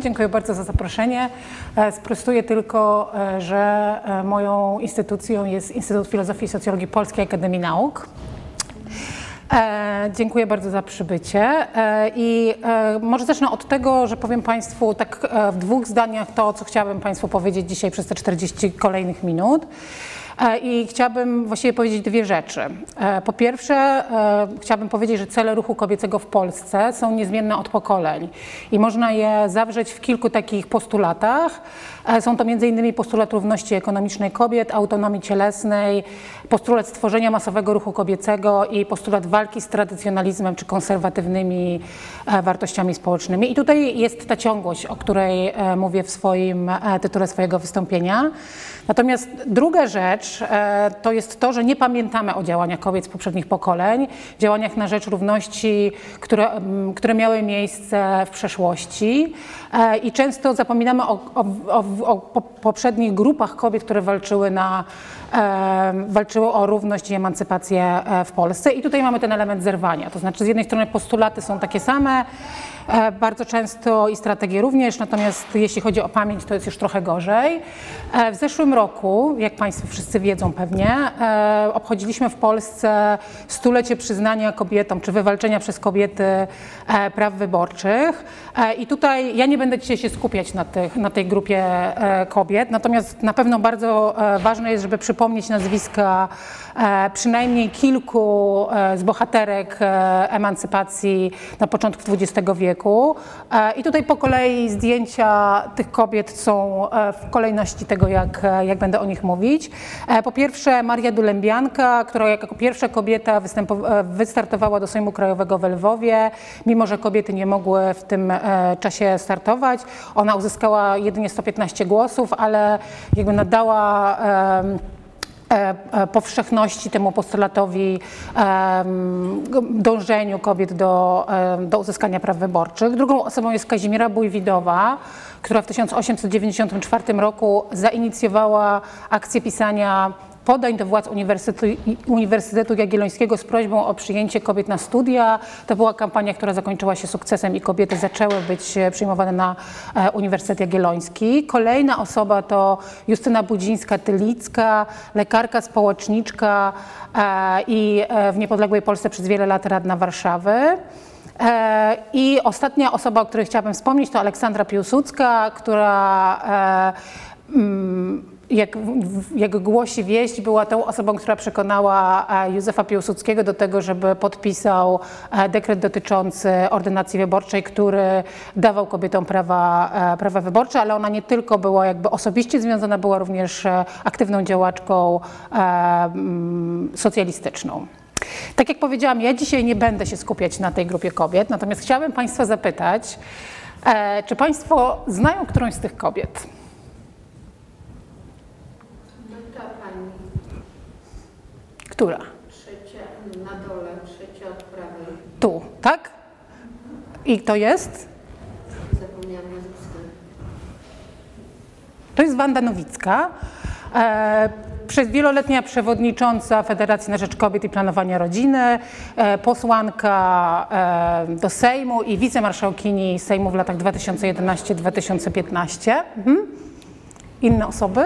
Dziękuję bardzo za zaproszenie. E, sprostuję tylko, e, że e, moją instytucją jest Instytut Filozofii i Socjologii Polskiej Akademii Nauk. Dziękuję bardzo za przybycie i może zacznę od tego, że powiem Państwu tak w dwóch zdaniach to, co chciałabym Państwu powiedzieć dzisiaj przez te 40 kolejnych minut. E, I chciałabym właściwie powiedzieć dwie rzeczy. E, po pierwsze, e, chciałabym powiedzieć, że cele ruchu kobiecego w Polsce są niezmienne od pokoleń i można je zawrzeć w kilku takich postulatach. Są to m.in. postulat równości ekonomicznej kobiet, autonomii cielesnej, postulat stworzenia masowego ruchu kobiecego i postulat walki z tradycjonalizmem czy konserwatywnymi wartościami społecznymi. I tutaj jest ta ciągłość, o której mówię w swoim tytule swojego wystąpienia. Natomiast druga rzecz e, to jest to, że nie pamiętamy o działaniach kobiet z poprzednich pokoleń, działaniach na rzecz równości, które, które miały miejsce w przeszłości e, i często zapominamy o, o, o, o poprzednich grupach kobiet, które walczyły na walczyły o równość i emancypację e, w Polsce. I tutaj mamy ten element zerwania. To znaczy, z jednej strony postulaty są takie same, E, bardzo często i strategie również, natomiast jeśli chodzi o pamięć, to jest już trochę gorzej. E, w zeszłym roku, jak Państwo wszyscy wiedzą pewnie, e, obchodziliśmy w Polsce stulecie przyznania kobietom, czy wywalczenia przez kobiety praw wyborczych. I tutaj ja nie będę dzisiaj się skupiać na, tych, na tej grupie kobiet, natomiast na pewno bardzo ważne jest, żeby przypomnieć nazwiska przynajmniej kilku z bohaterek emancypacji na początku XX wieku. E, I tutaj po kolei zdjęcia tych kobiet są e, w kolejności tego, jak, e, jak będę o nich mówić. Po pierwsze Maria Dulębianka, która jako pierwsza kobieta wystartowała do Sejmu Krajowego w Lwowie, mimo że kobiety nie mogły w tym czasie startować. Ona uzyskała jedynie 115 głosów, ale jakby nadała E, e, powszechności temu postulatowi dążeniu kobiet do, do uzyskania praw wyborczych. Drugą osobą jest Kazimiera Bójwidowa, która w 1894 roku zainicjowała akcję pisania podań do władz Uniwersytetu, Uniwersytetu Jagiellońskiego z prośbą o przyjęcie kobiet na studia. To była kampania, która zakończyła się sukcesem i kobiety zaczęły być e, przyjmowane na e, Uniwersytet Jagielloński. Kolejna osoba to Justyna Budzińska-Tylicka, lekarka, społeczniczka e, i w niepodległej Polsce przez wiele lat radna Warszawy. I ostatnia osoba, o której chciałabym wspomnieć, to Aleksandra Piłsudska, która mm, jak, jak głosi wieść, była tą osobą, która przekonała e, Józefa Piłsudskiego do tego, żeby podpisał e, dekret dotyczący ordynacji wyborczej, który dawał kobietom prawa, e, prawa wyborcze, ale ona nie tylko była jakby osobiście związana, była również aktywną działaczką mm, socjalistyczną. Tak jak powiedziałam, ja dzisiaj nie będę się skupiać na tej grupie kobiet, natomiast chciałabym Państwa zapytać, czy Państwo znają którąś z tych kobiet? Która? Trzecia na dole, trzecia od prawej. Tu, tak? I to jest? Zapomniałam nazwiska. To jest Wanda Nowicka. E, przez wieloletnia przewodnicząca Federacji na Rzecz Kobiet i Planowania Rodziny, e, posłanka e, do Sejmu i wicemarszałkini Sejmu w latach 2011-2015. Mhm. Inne osoby?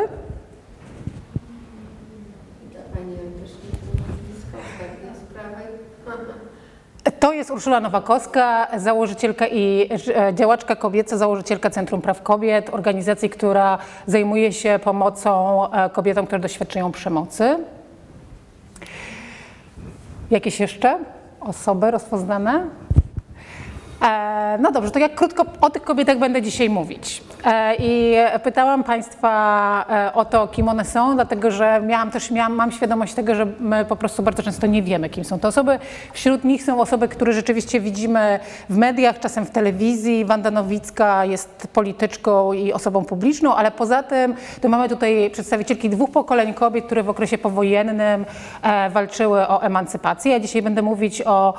To jest Urszula Nowakowska, założycielka i e, działaczka kobieca, założycielka Centrum Praw Kobiet, organizacji, która zajmuje się pomocą e, kobietom, które doświadczają przemocy. Jakieś jeszcze osoby rozpoznane? E, no dobrze, to jak krótko o tych kobietach będę dzisiaj mówić. E, I pytałam Państwa e, o to, kim one są, dlatego że miałam też, miałam, mam świadomość tego, że my po prostu bardzo często nie wiemy, kim są te osoby. Wśród nich są osoby, które rzeczywiście widzimy w mediach, czasem w telewizji. Wanda Nowicka jest polityczką i osobą publiczną, ale poza tym to mamy tutaj przedstawicielki dwóch pokoleń kobiet, które w okresie powojennym walczyły o emancypację. Ja dzisiaj będę mówić o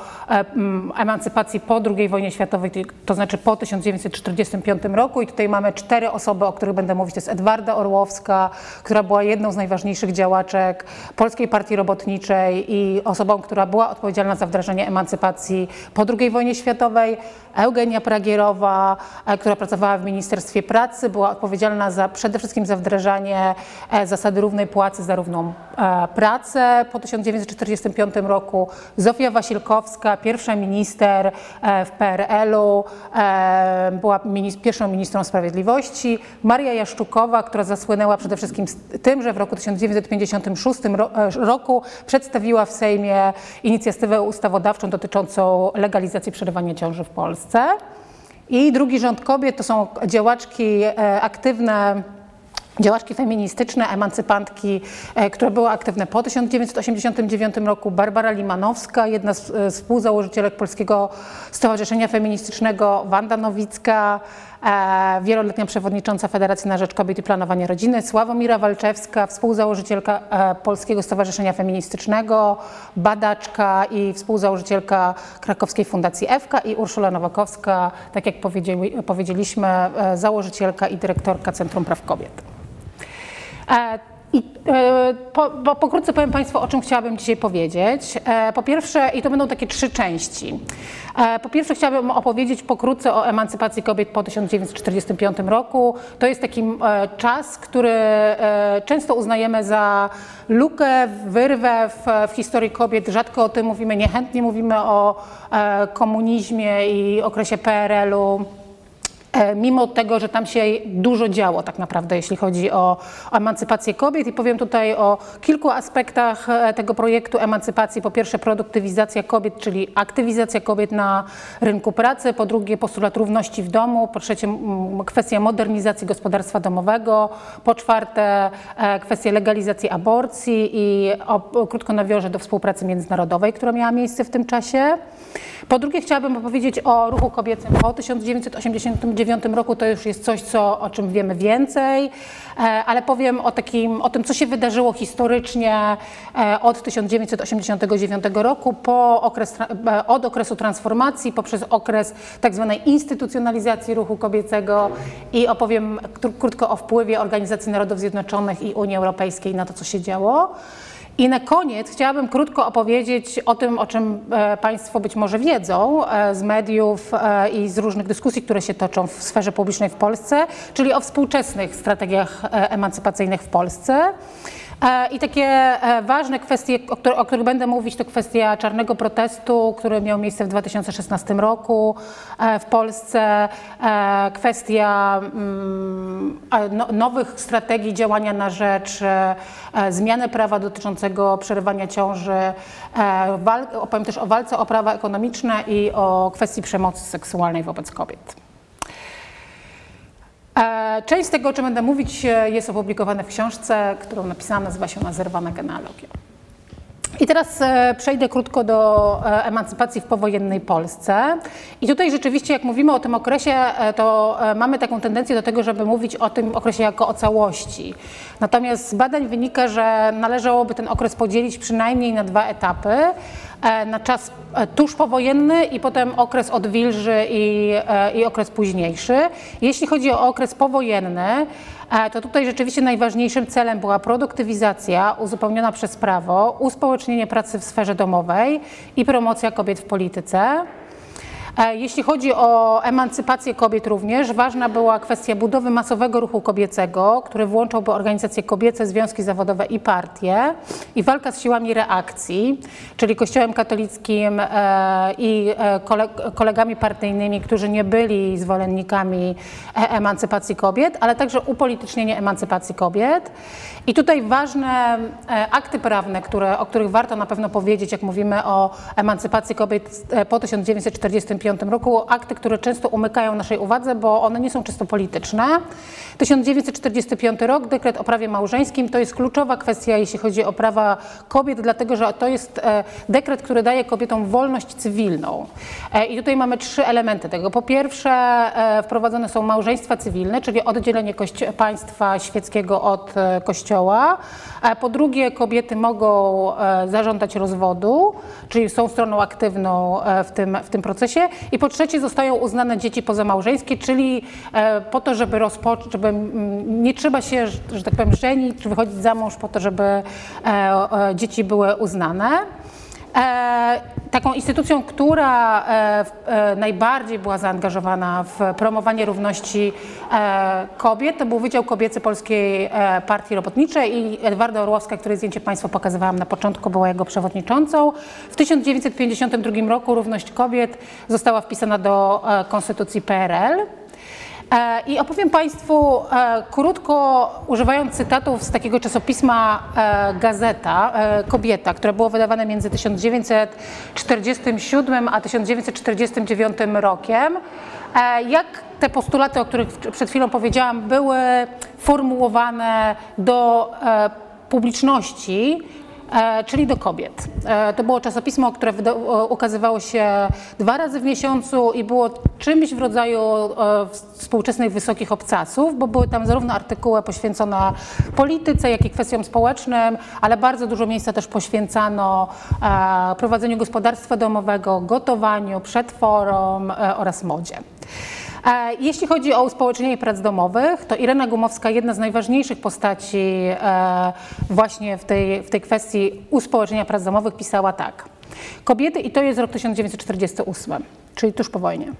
emancypacji po II wojnie wojnie światowej, to znaczy po 1945 roku. I tutaj mamy cztery osoby, o których będę mówić. To jest Edwarda Orłowska, która była jedną z najważniejszych działaczek Polskiej Partii Robotniczej i osobą, która była odpowiedzialna za wdrażanie emancypacji po II wojnie światowej. Eugenia Pragierowa, e, która pracowała w Ministerstwie Pracy, była odpowiedzialna za, przede wszystkim za wdrażanie e, zasady równej płacy za równą e, pracę po 1945 roku. Zofia Wasilkowska, pierwsza minister w PRL-u, była pierwszą ministrą sprawiedliwości. Maria Jaszczukowa, która zasłynęła przede wszystkim tym, że w roku 1956 roku przedstawiła w Sejmie inicjatywę ustawodawczą dotyczącą legalizacji przerywania ciąży w Polsce. Polsce. I drugi rząd kobiet to są działaczki e, aktywne działaczki feministyczne, emancypantki, e, które były aktywne po 1989 roku. Barbara Limanowska, jedna z e, współzałożycielek Polskiego Stowarzyszenia Feministycznego, Wanda Nowicka, e, wieloletnia przewodnicząca Federacji na Rzecz Kobiet i Planowania Rodziny, Sławomira Walczewska, współzałożycielka Polskiego Stowarzyszenia Feministycznego, badaczka i współzałożycielka Krakowskiej Fundacji EFKA i Urszula Nowakowska, tak jak powiedzieliśmy, założycielka i dyrektorka Centrum Praw Kobiet. E, I e, po, po, pokrótce powiem Państwu, o czym chciałabym dzisiaj powiedzieć. E, po pierwsze, i to będą takie trzy części. Po pierwsze, chciałabym opowiedzieć pokrótce o emancypacji kobiet po 1945 roku. To jest taki czas, który często uznajemy za lukę, wyrwę w, w historii kobiet. Rzadko o tym mówimy, niechętnie mówimy o komunizmie i okresie PRL-u. E, mimo tego, że tam się dużo działo tak naprawdę, jeśli chodzi o, emancypację kobiet. I powiem tutaj o kilku aspektach e, tego projektu emancypacji. Po pierwsze produktywizacja kobiet, czyli aktywizacja kobiet na rynku pracy. Po drugie postulat równości w domu. Po trzecie kwestia modernizacji gospodarstwa domowego. Po czwarte e, kwestia legalizacji aborcji i o, krótko nawiążę do współpracy międzynarodowej, która miała miejsce w tym czasie. Po drugie chciałabym opowiedzieć o ruchu kobiecym po 1989 2009 roku to już jest coś, co, o czym wiemy więcej, e, ale powiem o, takim, o tym, co się wydarzyło historycznie e, od 1989 roku po okres, e, od okresu transformacji poprzez okres tak zwanej instytucjonalizacji ruchu kobiecego i opowiem krótko o wpływie Organizacji Narodów Zjednoczonych i Unii Europejskiej na to, co się działo. I na koniec chciałabym krótko opowiedzieć o tym, o czym e, Państwo być może wiedzą e, z mediów e, i z różnych dyskusji, które się toczą w sferze publicznej w Polsce, czyli o współczesnych strategiach emancypacyjnych w Polsce. E, I takie e, ważne kwestie, o, których będę mówić, to kwestia czarnego protestu, który miał miejsce w 2016 roku e, w Polsce, kwestia mm, no, nowych strategii działania na rzecz zmiany prawa dotyczącego przerywania ciąży, opowiem też o walce o prawa ekonomiczne i o kwestii przemocy seksualnej wobec kobiet. E, część z tego, o czym będę mówić, e, jest opublikowane w książce, którą napisałam, nazywa się Nazerwana genealogia. I teraz e, przejdę krótko do emancypacji w powojennej Polsce. I tutaj rzeczywiście, jak mówimy o tym okresie, to mamy taką tendencję do tego, żeby mówić o tym okresie jako o całości. Natomiast z badań wynika, że należałoby ten okres podzielić przynajmniej na dwa etapy. E, na czas e, tuż powojenny i potem okres odwilży i, e, i okres późniejszy. Jeśli chodzi o okres powojenny, to tutaj rzeczywiście najważniejszym celem była produktywizacja uzupełniona przez prawo, uspołecznienie pracy w sferze domowej i promocja kobiet w polityce. E, jeśli chodzi o emancypację kobiet również, ważna była kwestia budowy masowego ruchu kobiecego, który włączałby organizacje kobiece, związki zawodowe i partie i walka z siłami reakcji, czyli Kościołem katolickim e, i e, kolegami partyjnymi, którzy nie byli zwolennikami emancypacji kobiet, ale także upolitycznienie emancypacji kobiet. I tutaj ważne akty prawne, które, o których warto na pewno powiedzieć, jak mówimy o emancypacji kobiet po 1945 1945 roku akty, które często umykają naszej uwadze, bo one nie są czysto polityczne. 1945 rok, dekret o prawie małżeńskim, to jest kluczowa kwestia, jeśli chodzi o prawa kobiet, dlatego że to jest e, dekret, który daje kobietom wolność cywilną. E, I tutaj mamy trzy elementy tego. Po pierwsze, e, wprowadzone są małżeństwa cywilne, czyli oddzielenie państwa świeckiego od kościoła. Po drugie, kobiety mogą zażądać rozwodu, czyli są stroną aktywną w tym, w tym procesie. I po trzecie zostają uznane dzieci pozamałżeńskie, czyli e, po to, żeby rozpocząć, żeby mm, nie trzeba się, że tak powiem, żenić czy wychodzić za mąż po to, żeby e, e, dzieci były uznane. E, taką instytucją, która e, e, najbardziej była zaangażowana w promowanie równości kobiet, to był Wydział Kobiecy Polskiej Partii Robotniczej i Edwarda Orłowska, której zdjęcie Państwu pokazywałam na początku, była jego przewodniczącą. W 1952 roku równość kobiet została wpisana do Konstytucji PRL. E, I opowiem Państwu e, krótko, używając cytatów z takiego czasopisma e, Gazeta, Kobieta, które było wydawane między 1947 a 1949 rokiem, jak te postulaty, o których przed chwilą powiedziałam, były formułowane do publiczności czyli do kobiet. E, to było czasopismo, które ukazywało się dwa razy w miesiącu i było czymś w rodzaju e, współczesnych wysokich obcasów, bo były tam zarówno artykuły poświęcone polityce, jak i kwestiom społecznym, ale bardzo dużo miejsca też poświęcano prowadzeniu gospodarstwa domowego, gotowaniu, przetworom oraz modzie. E, jeśli chodzi o uspołecznienie prac domowych, to Irena Gumowska, jedna z najważniejszych postaci e, właśnie w tej, w tej kwestii uspołecznienia prac domowych, pisała tak. Kobiety, i to jest rok 1948, czyli tuż po wojnie.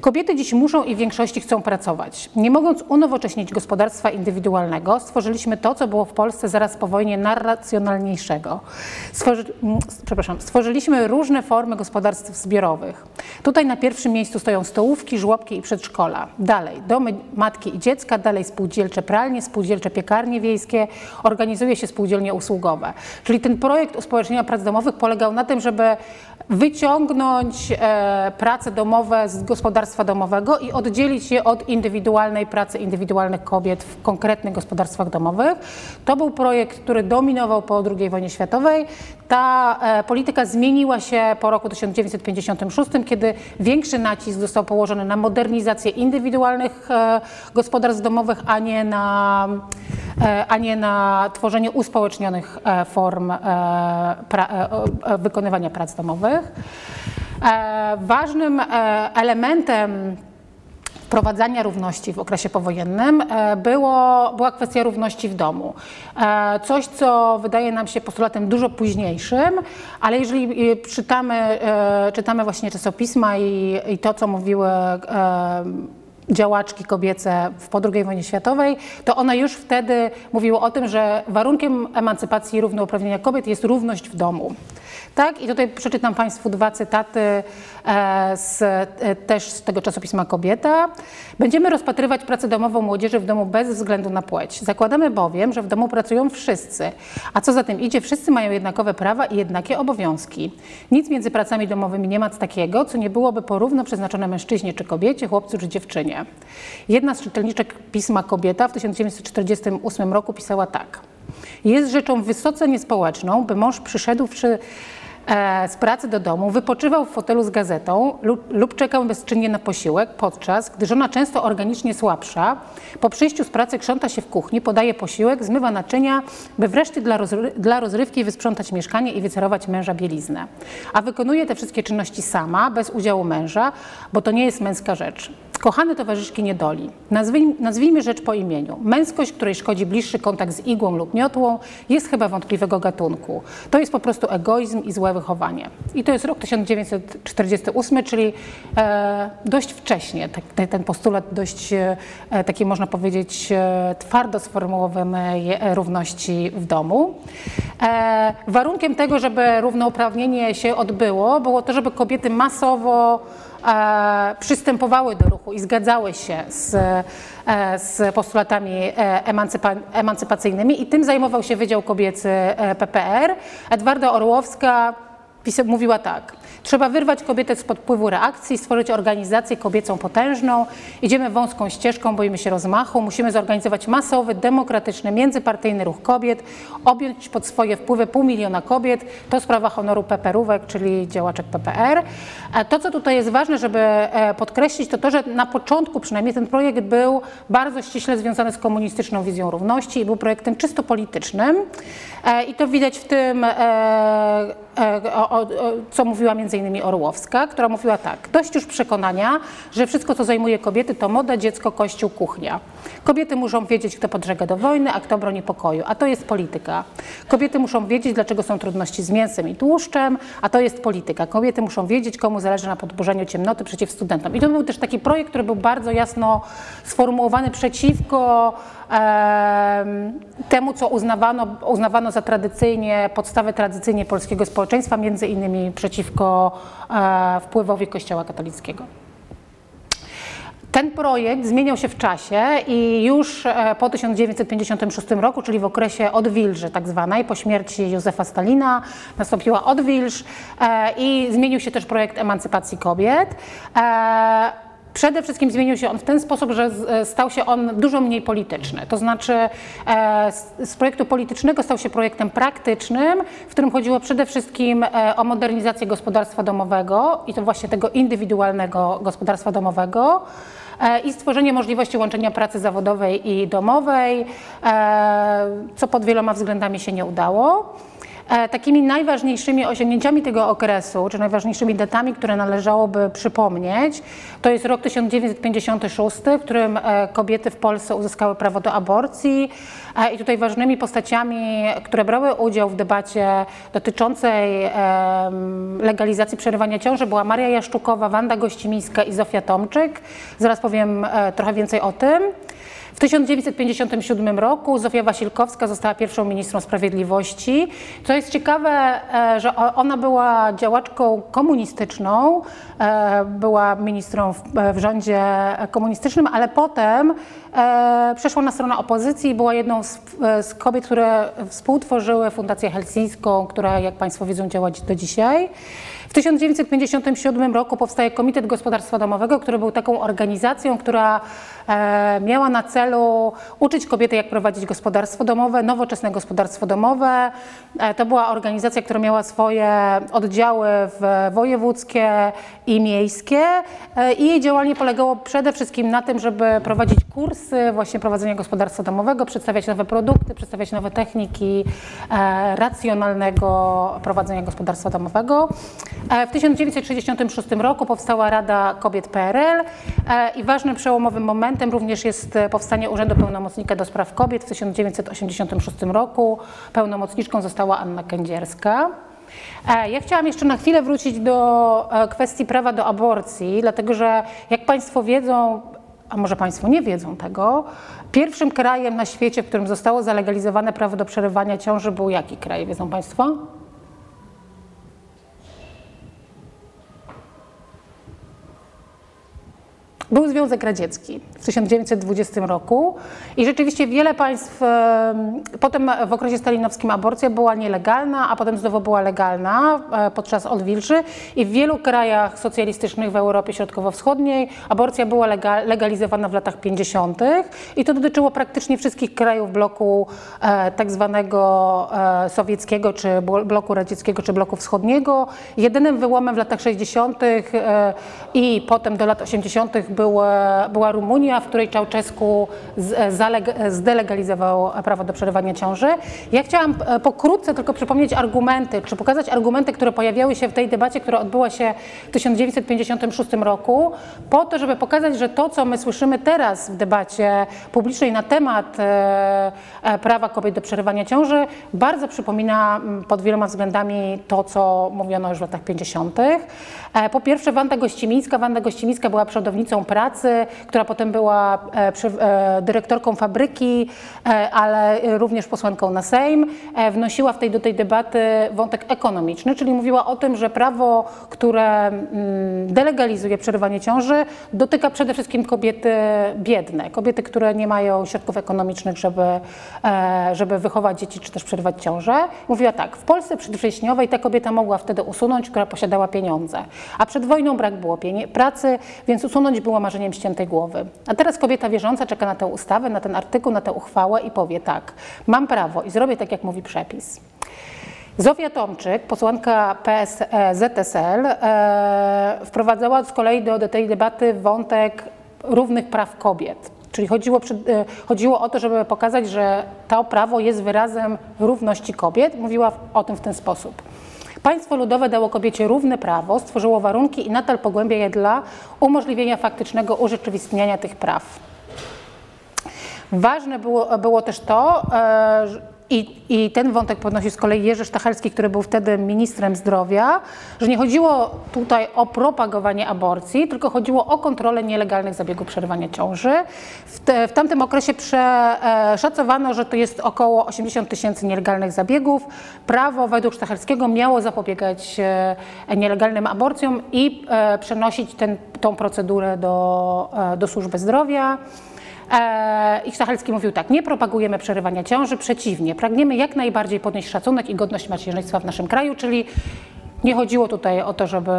Kobiety dziś muszą i w większości chcą pracować. Nie mogąc unowocześnić gospodarstwa indywidualnego, stworzyliśmy to, co było w Polsce zaraz po wojnie najracjonalniejszego. Stworzy, przepraszam, stworzyliśmy różne formy gospodarstw zbiorowych. Tutaj na pierwszym miejscu stoją stołówki, żłobki i przedszkola. Dalej domy matki i dziecka, dalej spółdzielcze pralnie, spółdzielcze piekarnie wiejskie, organizuje się spółdzielnie usługowe. Czyli ten projekt uspołecznienia prac domowych polegał na tym, żeby wyciągnąć e, prace domowe z gospodarstwa domowego i oddzielić je od indywidualnej pracy indywidualnych kobiet w konkretnych gospodarstwach domowych. To był projekt, który dominował po II wojnie światowej. Ta e, polityka zmieniła się po roku 1956, kiedy większy nacisk został położony na modernizację indywidualnych e, gospodarstw domowych, a nie na, a nie na tworzenie uspołecznionych e, form e, pra, wykonywania prac domowych. Ważnym elementem wprowadzania równości w okresie powojennym było, była kwestia równości w domu. Coś, co wydaje nam się postulatem dużo późniejszym, ale jeżeli czytamy, czytamy właśnie czasopisma i, i to, co mówiły działaczki kobiece w po II wojnie światowej, to one już wtedy mówiły o tym, że warunkiem emancypacji i równouprawnienia kobiet jest równość w domu. Tak? I tutaj przeczytam Państwu dwa cytaty e, z, e, też z tego czasopisma Kobieta. Będziemy rozpatrywać pracę domową młodzieży w domu bez względu na płeć. Zakładamy bowiem, że w domu pracują wszyscy, a co za tym idzie, wszyscy mają jednakowe prawa i jednakie obowiązki. Nic między pracami domowymi nie ma takiego, co nie byłoby porówno przeznaczone mężczyźnie czy kobiecie, chłopcu czy dziewczynie. Jedna z czytelniczek pisma Kobieta w 1948 roku pisała tak. Jest rzeczą wysoce niespołeczną, by mąż przyszedł przy E, z pracy do domu, wypoczywał w fotelu z gazetą lub, lub czekał bezczynnie na posiłek, podczas gdy żona często organicznie słabsza, po przyjściu z pracy krząta się w kuchni, podaje posiłek, zmywa naczynia, by wreszcie dla, rozry dla rozrywki wysprzątać mieszkanie i wycerować męża bieliznę. A wykonuje te wszystkie czynności sama, bez udziału męża, bo to nie jest męska rzecz. Kochane towarzyszki niedoli, nazwijmy, nazwijmy rzecz po imieniu. Męskość, której szkodzi bliższy kontakt z igłą lub miotłą, jest chyba wątpliwego gatunku. To jest po prostu egoizm i złe wychowanie. I to jest rok 1948, czyli e, dość wcześnie. Tak, ten postulat dość e, taki, można powiedzieć, e, twardo sformułowanej równości w domu. E, warunkiem tego, żeby równouprawnienie się odbyło, było to, żeby kobiety masowo E, przystępowały do ruchu i zgadzały się z, e, z postulatami e, emancypa, emancypacyjnymi i tym zajmował się Wydział Kobiecy PPR. Edwarda Orłowska mówiła tak. Trzeba wyrwać kobietę z podpływu reakcji, stworzyć organizację kobiecą potężną. Idziemy wąską ścieżką, boimy się rozmachu. Musimy zorganizować masowy, demokratyczny, międzypartyjny ruch kobiet, objąć pod swoje wpływy pół miliona kobiet. To sprawa honoru peperówek, czyli działaczek PPR. To, co tutaj jest ważne, żeby e, podkreślić, to to, że na początku przynajmniej ten projekt był bardzo ściśle związany z komunistyczną wizją równości i był projektem czysto politycznym. E, I to widać w tym, e, co mówiła między innymi Orłowska, która mówiła tak, dość już przekonania, że wszystko, co zajmuje kobiety, to moda, dziecko, kościół, kuchnia. Kobiety muszą wiedzieć, kto podżega do wojny, a kto broni pokoju, a to jest polityka. Kobiety muszą wiedzieć, dlaczego są trudności z mięsem i tłuszczem, a to jest polityka. Kobiety muszą wiedzieć, komu zależy na podburzeniu ciemnoty przeciw studentom. I to był też taki projekt, który był bardzo jasno sformułowany przeciwko temu, co uznawano, uznawano za tradycyjnie, podstawę tradycyjnie polskiego społeczeństwa, między innymi przeciwko e, wpływowi Kościoła katolickiego. Ten projekt zmieniał się w czasie i już e, po 1956 roku, czyli w okresie odwilży tak zwanej, po śmierci Józefa Stalina, nastąpiła odwilż e, i zmienił się też projekt emancypacji kobiet. Przede wszystkim zmienił się on w ten sposób, że e, stał się on dużo mniej polityczny. To znaczy e, z projektu politycznego stał się projektem praktycznym, w którym chodziło przede wszystkim e, o modernizację gospodarstwa domowego i to właśnie tego indywidualnego gospodarstwa domowego i stworzenie możliwości łączenia pracy zawodowej i domowej, co pod wieloma względami się nie udało. E, takimi najważniejszymi osiągnięciami tego okresu, czy najważniejszymi datami, które należałoby przypomnieć, to jest rok 1956, w którym e, kobiety w Polsce uzyskały prawo do aborcji. E, I tutaj ważnymi postaciami, które brały udział w debacie dotyczącej legalizacji przerywania ciąży była Maria Jaszczukowa, Wanda Gościmińska i Zofia Tomczyk. Zaraz powiem trochę więcej o tym. W 1957 roku Zofia Wasilkowska została pierwszą ministrą sprawiedliwości. Co jest ciekawe, e, że ona była działaczką komunistyczną, e, była ministrą w, w rządzie komunistycznym, ale potem e, przeszła na stronę opozycji i była jedną z kobiet, które współtworzyły Fundację Helsińską, która, jak Państwo wiedzą, działa do dzisiaj. W 1957 roku powstaje Komitet Gospodarstwa Domowego, który był taką organizacją, która e, miała na celu uczyć kobiety, jak prowadzić gospodarstwo domowe, nowoczesne gospodarstwo domowe. E, to była organizacja, która miała swoje oddziały wojewódzkie i miejskie e, i jej działanie polegało przede wszystkim na tym, żeby prowadzić kursy właśnie prowadzenia gospodarstwa domowego, przedstawiać nowe produkty, przedstawiać nowe techniki racjonalnego prowadzenia gospodarstwa domowego. E, w 1966 roku powstała Rada Kobiet PRL e, i ważnym przełomowym momentem również jest powstanie Urzędu Pełnomocnika do Spraw Kobiet w 1986 roku. Pełnomocniczką została Anna Kędzierska. E, ja chciałam jeszcze na chwilę wrócić do kwestii prawa do aborcji, dlatego że jak Państwo wiedzą, a może Państwo nie wiedzą tego, pierwszym krajem na świecie, w którym zostało zalegalizowane prawo do przerywania ciąży był jaki kraj, wiedzą Państwo? Był Związek Radziecki w 1920 roku i rzeczywiście wiele państw, potem w okresie stalinowskim aborcja była nielegalna, a potem znowu była legalna e, podczas odwilży i w wielu krajach socjalistycznych w Europie Środkowo-Wschodniej aborcja była legalizowana w latach 50. i to dotyczyło praktycznie wszystkich krajów bloku e, tak zwanego e, sowieckiego, czy bloku radzieckiego, czy bloku wschodniego. Jedynym wyłomem w latach 60. i potem do lat 80 była, była Rumunia, w której Czałczesku zdelegalizował prawo do przerywania ciąży. Ja chciałam e, pokrótce tylko przypomnieć argumenty, czy pokazać argumenty, które pojawiały się w tej debacie, która odbyła się w 1956 roku, po to, żeby pokazać, że to, co my słyszymy teraz w debacie publicznej na temat e, e, prawa kobiet do przerywania ciąży, bardzo przypomina pod wieloma względami to, co mówiono już w latach 50. Po pierwsze, Wanda Gościmińska. Wanda Gościmińska była przodownicą pracy, która potem była e, e, dyrektorką fabryki, e, ale również posłanką na Sejm, wnosiła w tej, do tej debaty wątek ekonomiczny, czyli mówiła o tym, że prawo, które mm, delegalizuje przerywanie ciąży, dotyka przede wszystkim kobiety biedne, kobiety, które nie mają środków ekonomicznych, żeby, żeby wychować dzieci czy też przerywać ciążę. Mówiła tak, w Polsce przedwrześniowej ta kobieta mogła wtedy usunąć, która posiadała pieniądze, a przed wojną brak było pracy, więc usunąć było marzeniem ściętej głowy. A teraz kobieta wierząca czeka na tę ustawę, na ten artykuł, na tę uchwałę i powie tak, mam prawo i zrobię tak, jak mówi przepis. Zofia Tomczyk, posłanka PS, e, e, wprowadzała z kolei do, do tej debaty wątek równych praw kobiet. Czyli chodziło, e, chodziło o to, żeby pokazać, że to prawo jest wyrazem równości kobiet. Mówiła o tym w ten sposób. Państwo ludowe dało kobiecie równe prawo, stworzyło warunki i nadal pogłębia je dla umożliwienia faktycznego urzeczywistniania tych praw. Ważne było, było też to, e, i, I, ten wątek podnosi z kolei Jerzy Sztachelski, który był wtedy ministrem zdrowia, że nie chodziło tutaj o propagowanie aborcji, tylko chodziło o kontrolę nielegalnych zabiegów przerywania ciąży. W, te, w tamtym okresie przeszacowano, że to jest około 80 tysięcy nielegalnych zabiegów. Prawo według Sztachelskiego miało zapobiegać e, nielegalnym aborcjom i e, przenosić tą procedurę do, e, do służby zdrowia. E, I Stachelski mówił tak, nie propagujemy przerywania ciąży, przeciwnie, pragniemy jak najbardziej podnieść szacunek i godność macierzyństwa w naszym kraju, czyli nie chodziło tutaj o to, żeby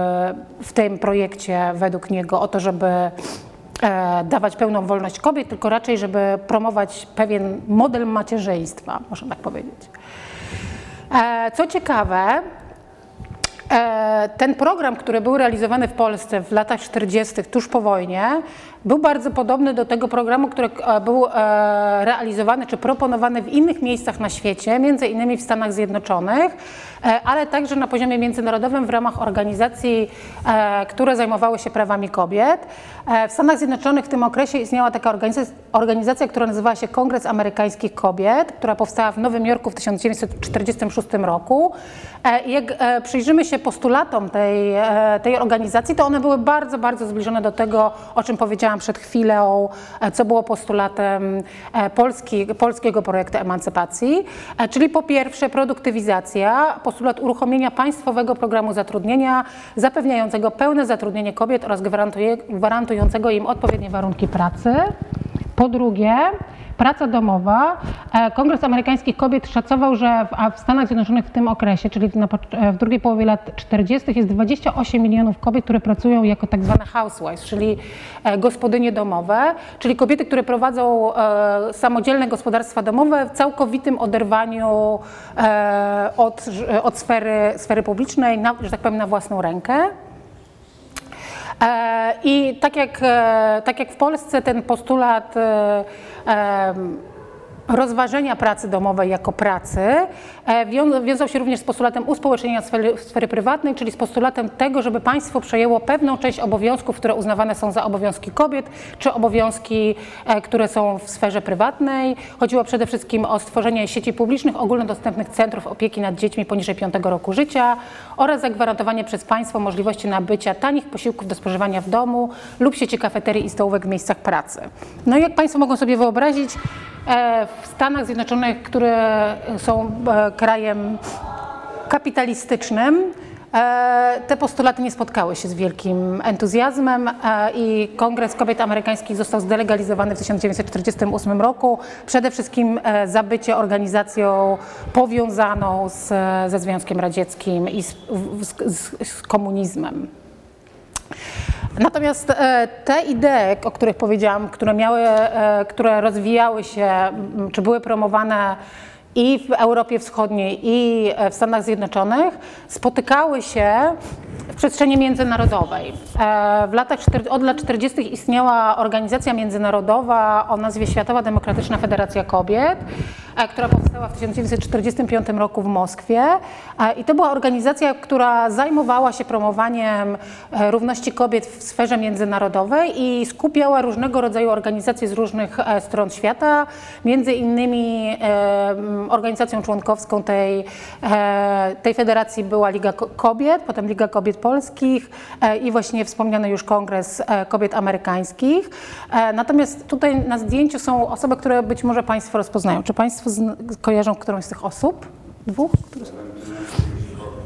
w tym projekcie według niego o to, żeby e, dawać pełną wolność kobiet, tylko raczej, żeby promować pewien model macierzyństwa, można tak powiedzieć. E, co ciekawe, ten program, który był realizowany w Polsce w latach 40., tuż po wojnie, był bardzo podobny do tego programu, który e, był e, realizowany czy proponowany w innych miejscach na świecie, między innymi w Stanach Zjednoczonych, e, ale także na poziomie międzynarodowym w ramach organizacji, które zajmowały się prawami kobiet. W Stanach Zjednoczonych w tym okresie istniała taka organizacja, organizacja która nazywała się Kongres Amerykańskich Kobiet, która powstała w Nowym Jorku w 1946 roku. Jak przyjrzymy się postulatom tej, tej organizacji, to one były bardzo, bardzo zbliżone do tego, o czym powiedziałam powiedziałam przed chwilą, e, co było postulatem e, Polski, polskiego projektu emancypacji, e, czyli po pierwsze produktywizacja, postulat uruchomienia państwowego programu zatrudnienia zapewniającego pełne zatrudnienie kobiet oraz gwarantującego im odpowiednie warunki pracy. Po drugie, praca domowa. E, Kongres Amerykańskich Kobiet szacował, że w, Stanach Zjednoczonych w tym okresie, czyli w, e, w drugiej połowie lat 40., jest 28 milionów kobiet, które pracują jako tak zwane housewives, czyli e, gospodynie domowe, czyli kobiety, które prowadzą samodzielne gospodarstwa domowe w całkowitym oderwaniu od, od sfery, sfery publicznej, na, że tak powiem, na własną rękę. I tak jak, tak jak w Polsce ten postulat rozważenia pracy domowej jako pracy wiązał się również z postulatem uspołecznienia sfery, sfery, prywatnej, czyli z postulatem tego, żeby państwo przejęło pewną część obowiązków, które uznawane są za obowiązki kobiet, czy obowiązki, e, które są w sferze prywatnej. Chodziło przede wszystkim o stworzenie sieci publicznych, ogólnodostępnych centrów opieki nad dziećmi poniżej 5 roku życia oraz zagwarantowanie przez państwo możliwości nabycia tanich posiłków do spożywania w domu lub sieci kafeterii i stołówek w miejscach pracy. No i jak Państwo mogą sobie wyobrazić, E, w Stanach Zjednoczonych, które są e, krajem kapitalistycznym, e, te postulaty nie spotkały się z wielkim entuzjazmem i Kongres Kobiet Amerykańskich został zdelegalizowany w 1948 roku. Przede wszystkim za bycie organizacją powiązaną z, ze Związkiem Radzieckim i z, z, z komunizmem. Natomiast e, te idee, o których powiedziałam, które miały, e, które rozwijały się, czy były promowane i w Europie Wschodniej, i e, w Stanach Zjednoczonych, spotykały się w przestrzeni międzynarodowej. W latach, od lat 40. istniała organizacja międzynarodowa o nazwie Światowa Demokratyczna Federacja Kobiet, E, która powstała w 1945 roku w Moskwie. E, I to była organizacja, która zajmowała się promowaniem e, równości kobiet w sferze międzynarodowej i skupiała różnego rodzaju organizacje z różnych stron świata. Między innymi organizacją członkowską tej, tej federacji była Liga Kobiet, potem Liga Kobiet Polskich i właśnie wspomniany już Kongres Kobiet Amerykańskich. Natomiast tutaj na zdjęciu są osoby, które być może Państwo rozpoznają. Czy Państwo Państwo kojarzą którąś z tych osób? Dwóch?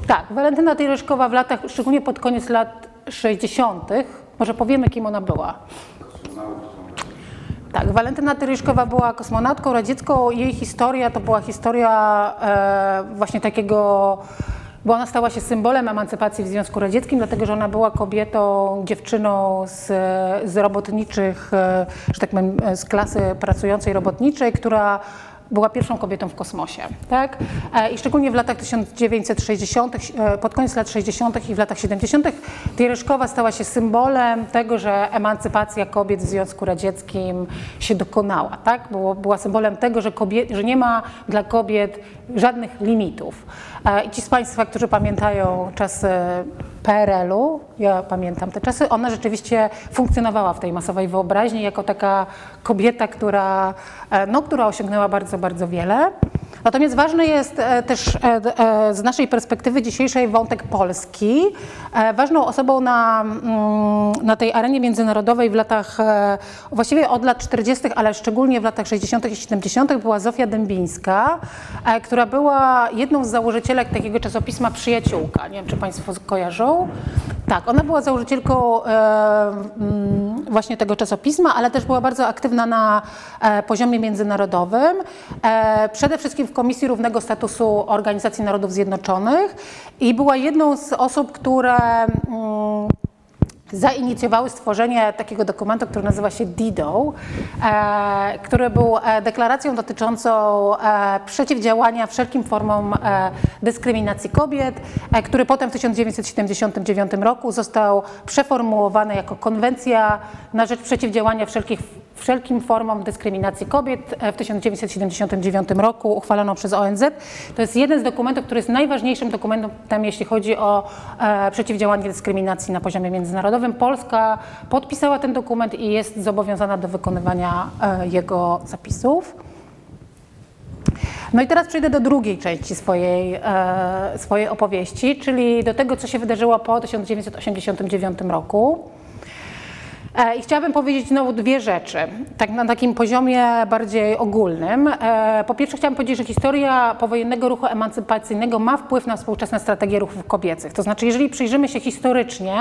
Tak, Walentyna Tyryszkowa w latach, szczególnie pod koniec lat 60., może powiemy, kim ona była. Tak, Walentyna Tyryszkowa była kosmonautką radziecką. Jej historia to była historia e, właśnie takiego bo ona stała się symbolem emancypacji w Związku Radzieckim, dlatego że ona była kobietą, dziewczyną z, z robotniczych, e, że tak powiem, z klasy pracującej robotniczej, która była pierwszą kobietą w kosmosie. Tak? E, I szczególnie w latach 1960., e, pod koniec lat 60. i w latach 70. Tiereszkowa stała się symbolem tego, że emancypacja kobiet w Związku Radzieckim się dokonała. Tak? Była symbolem tego, że, kobiet, że nie ma dla kobiet żadnych limitów. E, I ci z Państwa, którzy pamiętają czasy PRL-u, ja pamiętam te czasy, ona rzeczywiście funkcjonowała w tej masowej wyobraźni jako taka kobieta, która, no, która osiągnęła bardzo, bardzo wiele. Natomiast ważny jest e, też e, e, z naszej perspektywy dzisiejszej wątek Polski. Ważną osobą na, mm, na tej arenie międzynarodowej w latach, właściwie od lat 40., ale szczególnie w latach 60. i 70. była Zofia Dębińska, która była jedną z założycielek takiego czasopisma Przyjaciółka. Nie wiem, czy Państwo kojarzą. Tak, ona była założycielką mm, właśnie tego czasopisma, ale też była bardzo aktywna na poziomie międzynarodowym. Przede wszystkim w Komisji Równego Statusu Organizacji Narodów Zjednoczonych i była jedną z osób, które mm, zainicjowały stworzenie takiego dokumentu, który nazywa się DIDO, e, który był e, deklaracją dotyczącą e, przeciwdziałania wszelkim formom dyskryminacji kobiet, który potem w 1979 roku został przeformułowany jako konwencja na rzecz przeciwdziałania wszelkich wszelkim formom dyskryminacji kobiet e, w 1979 roku uchwaloną przez ONZ. To jest jeden z dokumentów, który jest najważniejszym dokumentem, jeśli chodzi o e, przeciwdziałanie dyskryminacji na poziomie międzynarodowym. Polska podpisała ten dokument i jest zobowiązana do wykonywania e, jego zapisów. No i teraz przejdę do drugiej części swojej, e, swojej opowieści, czyli do tego, co się wydarzyło po 1989 roku. E, I chciałabym powiedzieć znowu dwie rzeczy, tak na takim poziomie bardziej ogólnym. E, po pierwsze chciałabym powiedzieć, że historia powojennego ruchu emancypacyjnego ma wpływ na współczesne strategie ruchów kobiecych. To znaczy, jeżeli przyjrzymy się historycznie,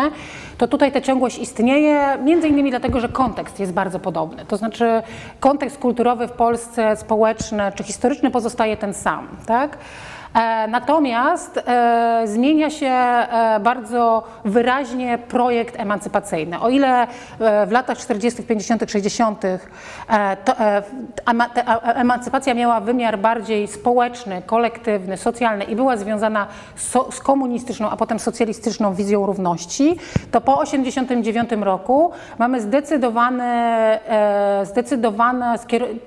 to tutaj ta ciągłość istnieje, między innymi dlatego, że kontekst jest bardzo podobny. To znaczy, kontekst kulturowy w Polsce, społeczny czy historyczny pozostaje ten sam. Tak? E, natomiast e, zmienia się e, bardzo wyraźnie projekt emancypacyjny. O ile w latach 40., 50., 60. emancypacja miała wymiar bardziej społeczny, kolektywny, socjalny i była związana z komunistyczną, a potem socjalistyczną wizją równości, to po 1989 roku mamy zdecydowane, zdecydowane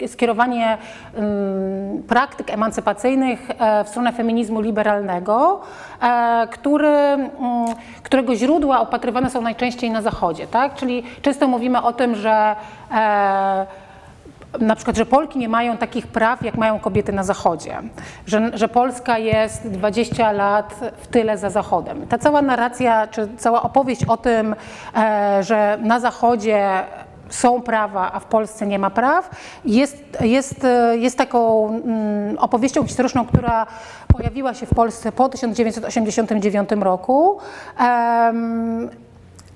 skierowanie mm, praktyk emancypacyjnych w stronę feminizmu liberalnego, e, który, mm, którego źródła opatrywane są najczęściej na Zachodzie. Tak? Czyli często mówimy o tym, że e, na przykład, że Polki nie mają takich praw, jak mają kobiety na Zachodzie, że, że Polska jest 20 lat w tyle za Zachodem. Ta cała narracja, czy cała opowieść o tym, e, że na Zachodzie są prawa, a w Polsce nie ma praw, jest, jest, jest taką mm, opowieścią historyczną, która pojawiła się w Polsce po 1989 roku.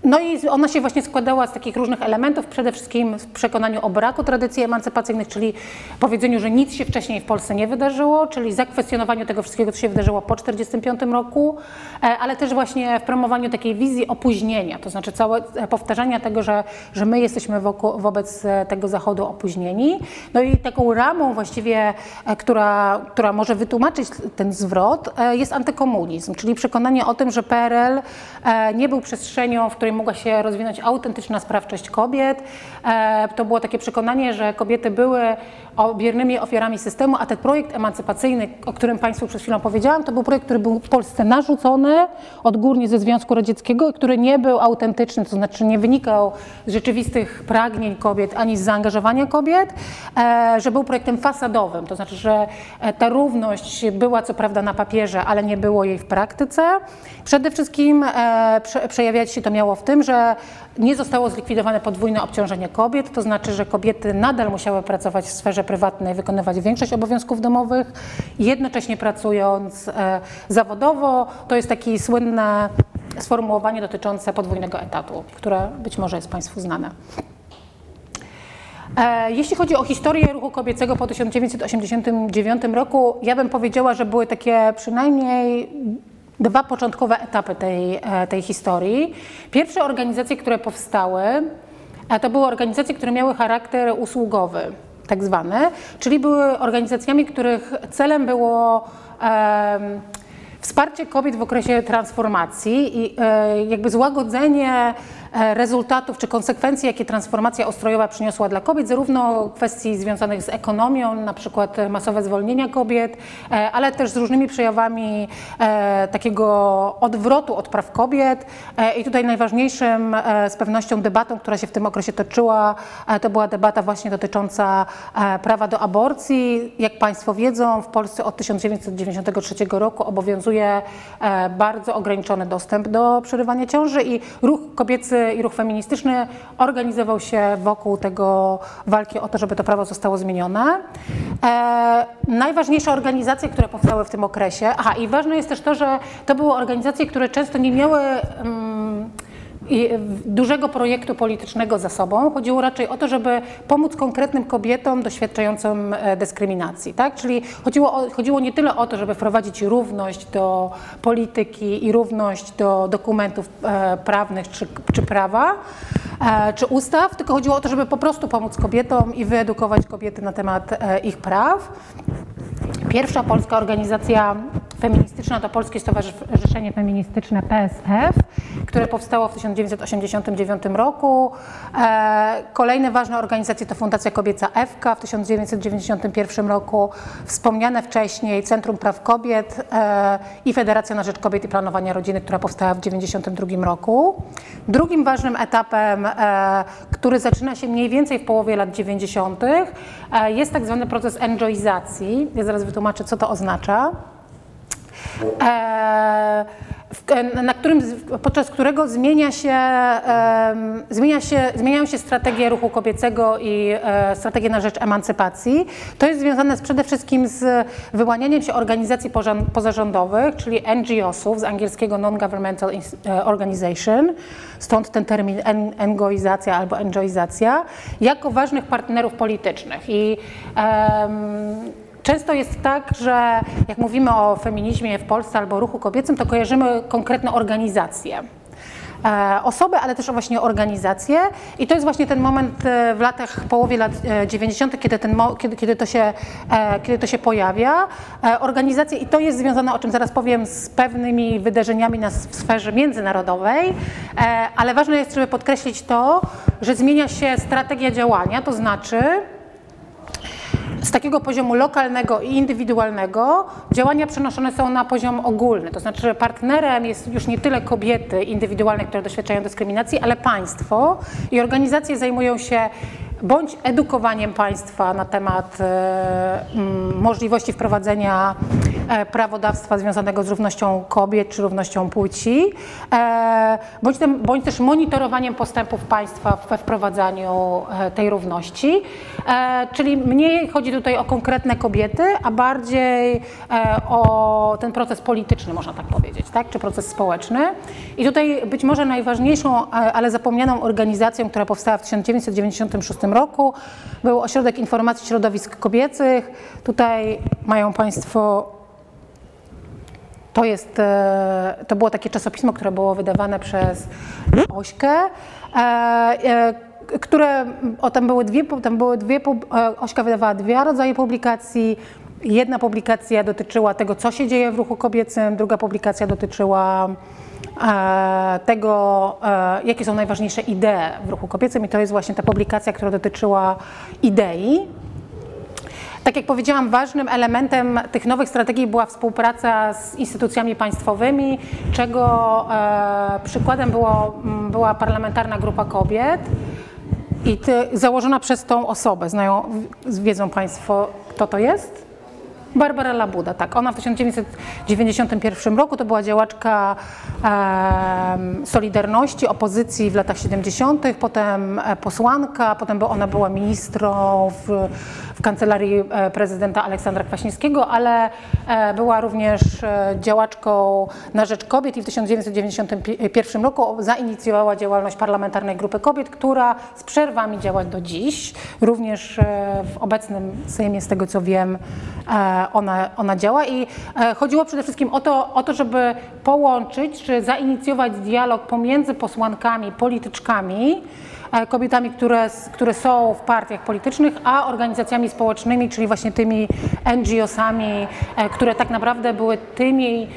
No i ona się właśnie składała z takich różnych elementów, przede wszystkim w przekonaniu o braku tradycji emancypacyjnych, czyli powiedzeniu, że nic się wcześniej w Polsce nie wydarzyło, czyli zakwestionowaniu tego wszystkiego, co się wydarzyło po 1945 roku, e, ale też właśnie w promowaniu takiej wizji opóźnienia, to znaczy całe e, powtarzania tego, że, że my jesteśmy wokół, wobec e, tego Zachodu opóźnieni. No i taką ramą właściwie, która, która może wytłumaczyć ten zwrot, jest antykomunizm, czyli przekonanie o tym, że PRL nie był przestrzenią, w której której mogła się rozwinąć autentyczna sprawczość kobiet. E, to było takie przekonanie, że kobiety były biernymi ofiarami systemu, a ten projekt emancypacyjny, o którym Państwu przed chwilą powiedziałam, to był projekt, który był Polsce narzucony odgórnie ze Związku Radzieckiego i który nie był autentyczny, to znaczy nie wynikał z rzeczywistych pragnień kobiet ani z zaangażowania kobiet, e, że był projektem fasadowym, to znaczy, że e, ta równość była co prawda na papierze, ale nie było jej w praktyce. Przede wszystkim przejawiać się to miało w tym, że nie zostało zlikwidowane podwójne obciążenie kobiet, to znaczy, że kobiety nadal musiały pracować w sferze prywatnej, wykonywać większość obowiązków domowych, jednocześnie pracując e, zawodowo. To jest takie słynne sformułowanie dotyczące podwójnego etatu, które być może jest Państwu znane. E, jeśli chodzi o historię ruchu kobiecego po 1989 roku, ja bym powiedziała, że były takie przynajmniej dwa początkowe etapy tej, e, tej historii. Pierwsze organizacje, które powstały, to były organizacje, które miały charakter usługowy. tak zwane, czyli były organizacjami, których celem było em, wsparcie kobiet w okresie transformacji i e, jakby złagodzenie e, rezultatów czy konsekwencji, jakie transformacja ustrojowa przyniosła dla kobiet, zarówno kwestii związanych z ekonomią, na przykład masowe zwolnienia kobiet, e, ale też z różnymi przejawami e, takiego odwrotu od praw kobiet. E, I tutaj najważniejszym e, z pewnością debatą, która się w tym okresie toczyła, e, to była debata właśnie dotycząca e, prawa do aborcji. Jak Państwo wiedzą, w Polsce od 1993 roku obowiązuje e, bardzo ograniczony dostęp do przerywania ciąży i ruch kobiecy i ruch feministyczny organizował się wokół tego walki o to, żeby to prawo zostało zmienione. E, najważniejsze organizacje, które powstały w tym okresie, aha i ważne jest też to, że to były organizacje, które często nie miały mm, dużego projektu politycznego za sobą. Chodziło raczej o to, żeby pomóc konkretnym kobietom doświadczającym e, dyskryminacji. Tak? Czyli chodziło, o, chodziło nie tyle o to, żeby wprowadzić równość do polityki i równość do dokumentów e, prawnych czy, czy prawa, e, czy ustaw, tylko chodziło o to, żeby po prostu pomóc kobietom i wyedukować kobiety na temat e, ich praw. Pierwsza polska organizacja feministyczna to Polskie Stowarzyszenie Feministyczne PSF, które powstało w 1989 roku. E, Kolejne ważne organizacje to Fundacja Kobieca EFKA w 1991 roku, wspomniane wcześniej Centrum Praw Kobiet e, i Federacja na Rzecz Kobiet i Planowania Rodziny, która powstała w 1992 roku. Drugim ważnym etapem, e, który zaczyna się mniej więcej w połowie lat 90., e, jest tak zwany proces enjoyizacji. Ja zaraz wytłumaczę, co to oznacza. E, w- na którym, podczas którego zmienia się, zmienia się, zmieniają się strategie ruchu kobiecego i e, strategie na rzecz emancypacji. To jest związane z, przede wszystkim z wyłanianiem się organizacji pozarządowych, czyli NGO-sów, z angielskiego Non-Governmental e, Organization, stąd ten termin engoizacja albo enjoyizacja, jako ważnych partnerów politycznych. I em, Często jest tak, że jak mówimy o feminizmie w Polsce albo ruchu kobiecym, to kojarzymy konkretne organizacje. E, osoby, ale też właśnie organizacje. I to jest właśnie ten moment e, w latach, połowie lat e, 90., kiedy, ten, kiedy, kiedy, to się, e, kiedy to się pojawia. E, organizacje, i to jest związane, o czym zaraz powiem, z pewnymi wydarzeniami na, w sferze międzynarodowej, e, ale ważne jest, żeby podkreślić to, że zmienia się strategia działania, to znaczy z takiego poziomu lokalnego i indywidualnego działania przenoszone są na poziom ogólny. To znaczy, że partnerem jest już nie tyle kobiety indywidualne, które doświadczają dyskryminacji, ale państwo i organizacje zajmują się bądź edukowaniem państwa na temat e, możliwości wprowadzenia e, prawodawstwa związanego z równością kobiet czy równością płci, e, bądź, też monitorowaniem postępów państwa we wprowadzaniu tej równości. Czyli mniej chodzi tutaj o konkretne kobiety, a bardziej o ten proces polityczny, można tak powiedzieć, tak? czy proces społeczny. I tutaj być może najważniejszą, ale zapomnianą organizacją, która powstała w 1996 roku, był Ośrodek Informacji Środowisk Kobiecych. Tutaj mają Państwo to, jest, e, to było takie czasopismo, które było wydawane przez Ośkę, e, e, które, o, tam były dwie, tam były dwie, Ośka wydawała dwa rodzaje publikacji. Jedna publikacja dotyczyła tego, co się dzieje w ruchu kobiecym, druga publikacja dotyczyła tego, e, jakie są najważniejsze idee w ruchu kobiecym i to jest właśnie ta publikacja, która dotyczyła idei. Tak jak powiedziałam, ważnym elementem tych nowych strategii była współpraca z instytucjami państwowymi, czego e, przykładem było, była parlamentarna grupa kobiet i ty, założona przez tą osobę. Znają, wiedzą Państwo, kto to jest? Barbara Labuda, tak. Ona w 1991 roku to była działaczka Solidarności, opozycji w latach 70., potem e, posłanka, potem ona była ministrą w, w kancelarii e, prezydenta Aleksandra Kwaśniewskiego, ale e, była również e, działaczką na rzecz kobiet i w 1991 roku zainicjowała działalność parlamentarnej grupy kobiet, która z przerwami działa do dziś. Również w obecnym Sejmie, z tego co wiem, ona, ona działa i chodziło przede wszystkim o to, o to, żeby połączyć czy zainicjować dialog pomiędzy posłankami, polityczkami, kobietami, które, które są w partiach politycznych, a organizacjami społecznymi, czyli właśnie tymi NGO-sami, e, które tak naprawdę były tymi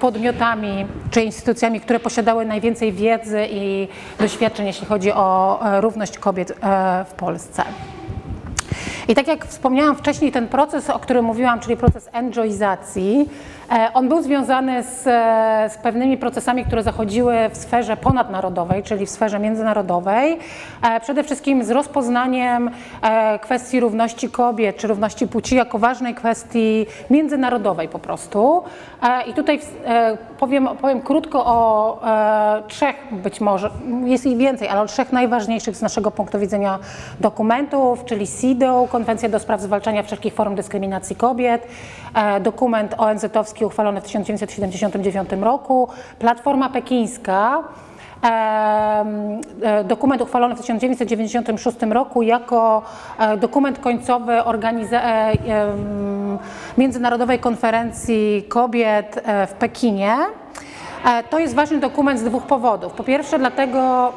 podmiotami czy instytucjami, które posiadały najwięcej wiedzy i doświadczeń, jeśli chodzi o równość kobiet w Polsce. I tak jak wspomniałam wcześniej, ten proces, o którym mówiłam, czyli proces enjoyizacji, E, on był związany z, e, z, pewnymi procesami, które zachodziły w sferze ponadnarodowej, czyli w sferze międzynarodowej. E, przede wszystkim z rozpoznaniem kwestii równości kobiet czy równości płci jako ważnej kwestii międzynarodowej po prostu. I tutaj powiem, powiem krótko o trzech, być może, jest ich więcej, ale o trzech najważniejszych z naszego punktu widzenia dokumentów, czyli CEDAW, Konwencja do spraw zwalczania wszelkich form dyskryminacji kobiet, dokument ONZ-owski uchwalony w 1979 roku, Platforma Pekińska, e, dokument uchwalony w 1996 roku jako e, dokument końcowy e, Międzynarodowej Konferencji Kobiet w Pekinie. To jest ważny dokument z dwóch powodów. Po pierwsze dlatego,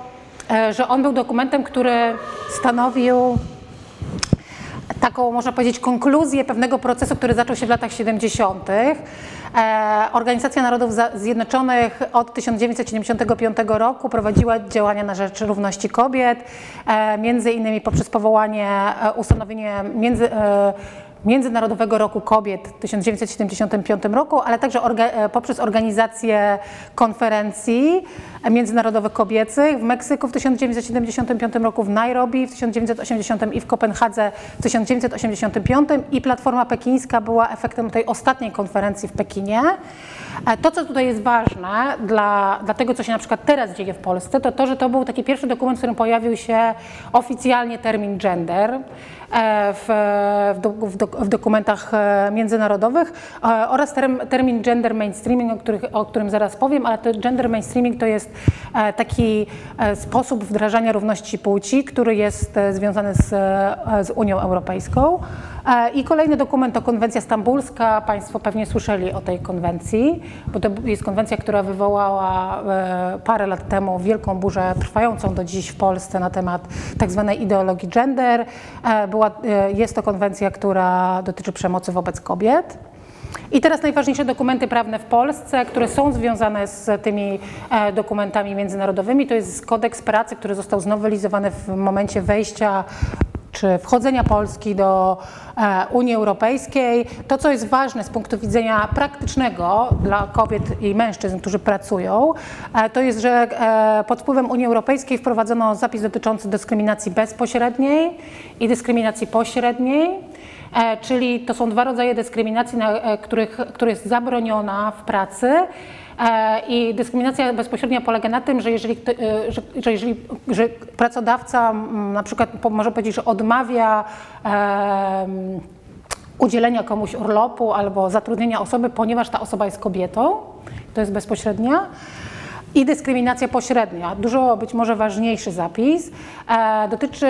że on był dokumentem, który stanowił taką, można powiedzieć, konkluzję pewnego procesu, który zaczął się w latach 70. E, Organizacja Narodów Zjednoczonych od 1975 roku prowadziła działania na rzecz równości kobiet, e, między innymi poprzez powołanie, e, ustanowienie między, Międzynarodowego Roku Kobiet w 1975 roku, ale także orga e, poprzez organizację konferencji międzynarodowych kobiecych w Meksyku w 1975 roku, w Nairobi w 1980 i w Kopenhadze w 1985 i Platforma Pekińska była efektem tej ostatniej konferencji w Pekinie. E, to, co tutaj jest ważne dla, dla tego, co się na przykład teraz dzieje w Polsce, to to, że to był taki pierwszy dokument, w którym pojawił się oficjalnie termin gender e, w, w, do, w dokumentach e, międzynarodowych oraz term, termin gender mainstreaming, o, których, o którym zaraz powiem, ale to gender mainstreaming to jest taki sposób wdrażania równości płci, który jest związany z, z Unią Europejską. I kolejny dokument to konwencja stambulska. Państwo pewnie słyszeli o tej konwencji, bo to jest konwencja, która wywołała e, parę lat temu wielką burzę trwającą do dziś w Polsce na temat tak zwanej ideologii gender. E, była, e, jest to konwencja, która dotyczy przemocy wobec kobiet. I teraz najważniejsze dokumenty prawne w Polsce, które są związane z tymi dokumentami międzynarodowymi, to jest kodeks pracy, który został znowelizowany w momencie wejścia czy wchodzenia Polski do e, Unii Europejskiej. To, co jest ważne z punktu widzenia praktycznego dla kobiet i mężczyzn, którzy pracują, e, to jest, że e, pod wpływem Unii Europejskiej wprowadzono zapis dotyczący dyskryminacji bezpośredniej i dyskryminacji pośredniej. Czyli to są dwa rodzaje dyskryminacji, na których, które jest zabroniona w pracy. E, I dyskryminacja bezpośrednia polega na tym, że jeżeli, e, że, że jeżeli że pracodawca na przykład może powiedzieć, że odmawia udzielenia komuś urlopu albo zatrudnienia osoby, ponieważ ta osoba jest kobietą, to jest bezpośrednia i dyskryminacja pośrednia. Dużo być może ważniejszy zapis. E, dotyczy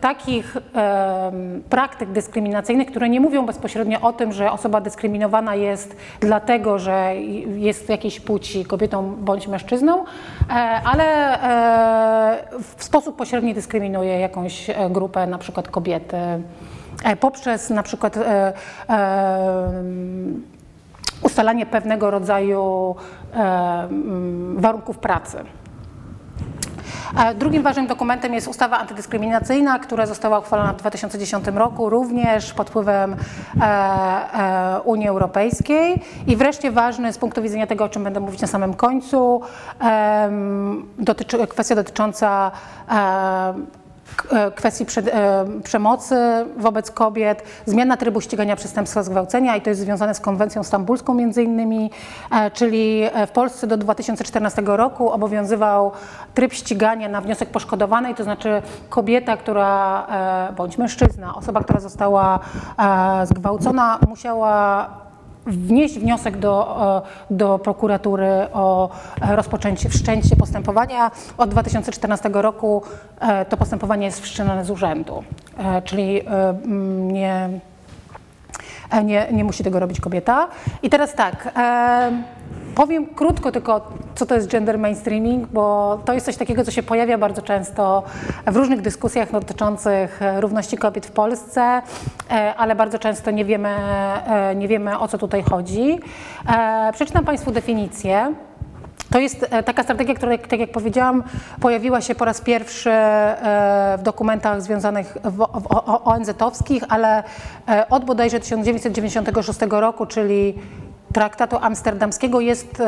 takich e, praktyk dyskryminacyjnych, które nie mówią bezpośrednio o tym, że osoba dyskryminowana jest dlatego, że jest jakiejś płci kobietą bądź mężczyzną, e, ale e, w sposób pośredni dyskryminuje jakąś e, grupę, na przykład kobiety e, poprzez na przykład ustalanie pewnego rodzaju warunków pracy. Drugim ważnym dokumentem jest ustawa antydyskryminacyjna, która została uchwalona w 2010 roku, również pod wpływem e, e, Unii Europejskiej. I wreszcie ważny z punktu widzenia tego, o czym będę mówić na samym końcu, dotyczy, kwestia dotycząca E, kwestii e, przemocy wobec kobiet, zmiana trybu ścigania przestępstwa zgwałcenia i to jest związane z konwencją stambulską między innymi, e, czyli w Polsce do 2014 roku obowiązywał tryb ścigania na wniosek poszkodowanej, to znaczy kobieta, która bądź mężczyzna, osoba, która została zgwałcona, musiała wnieść wniosek do, do prokuratury o e, rozpoczęcie, wszczęcie postępowania. Od 2014 roku e, to postępowanie jest wszczynane z urzędu, e, czyli nie, nie, nie musi tego robić kobieta. I teraz tak. Powiem krótko tylko, co to jest gender mainstreaming, bo to jest coś takiego, co się pojawia bardzo często w różnych dyskusjach dotyczących równości kobiet w Polsce, ale bardzo często nie wiemy, nie wiemy o co tutaj chodzi. Przeczytam Państwu definicję. To jest e, taka strategia, która, tak jak powiedziałam, pojawiła się po raz pierwszy e, w dokumentach związanych ONZ-owskich, ale e, od bodajże 1996 roku, czyli traktatu amsterdamskiego, jest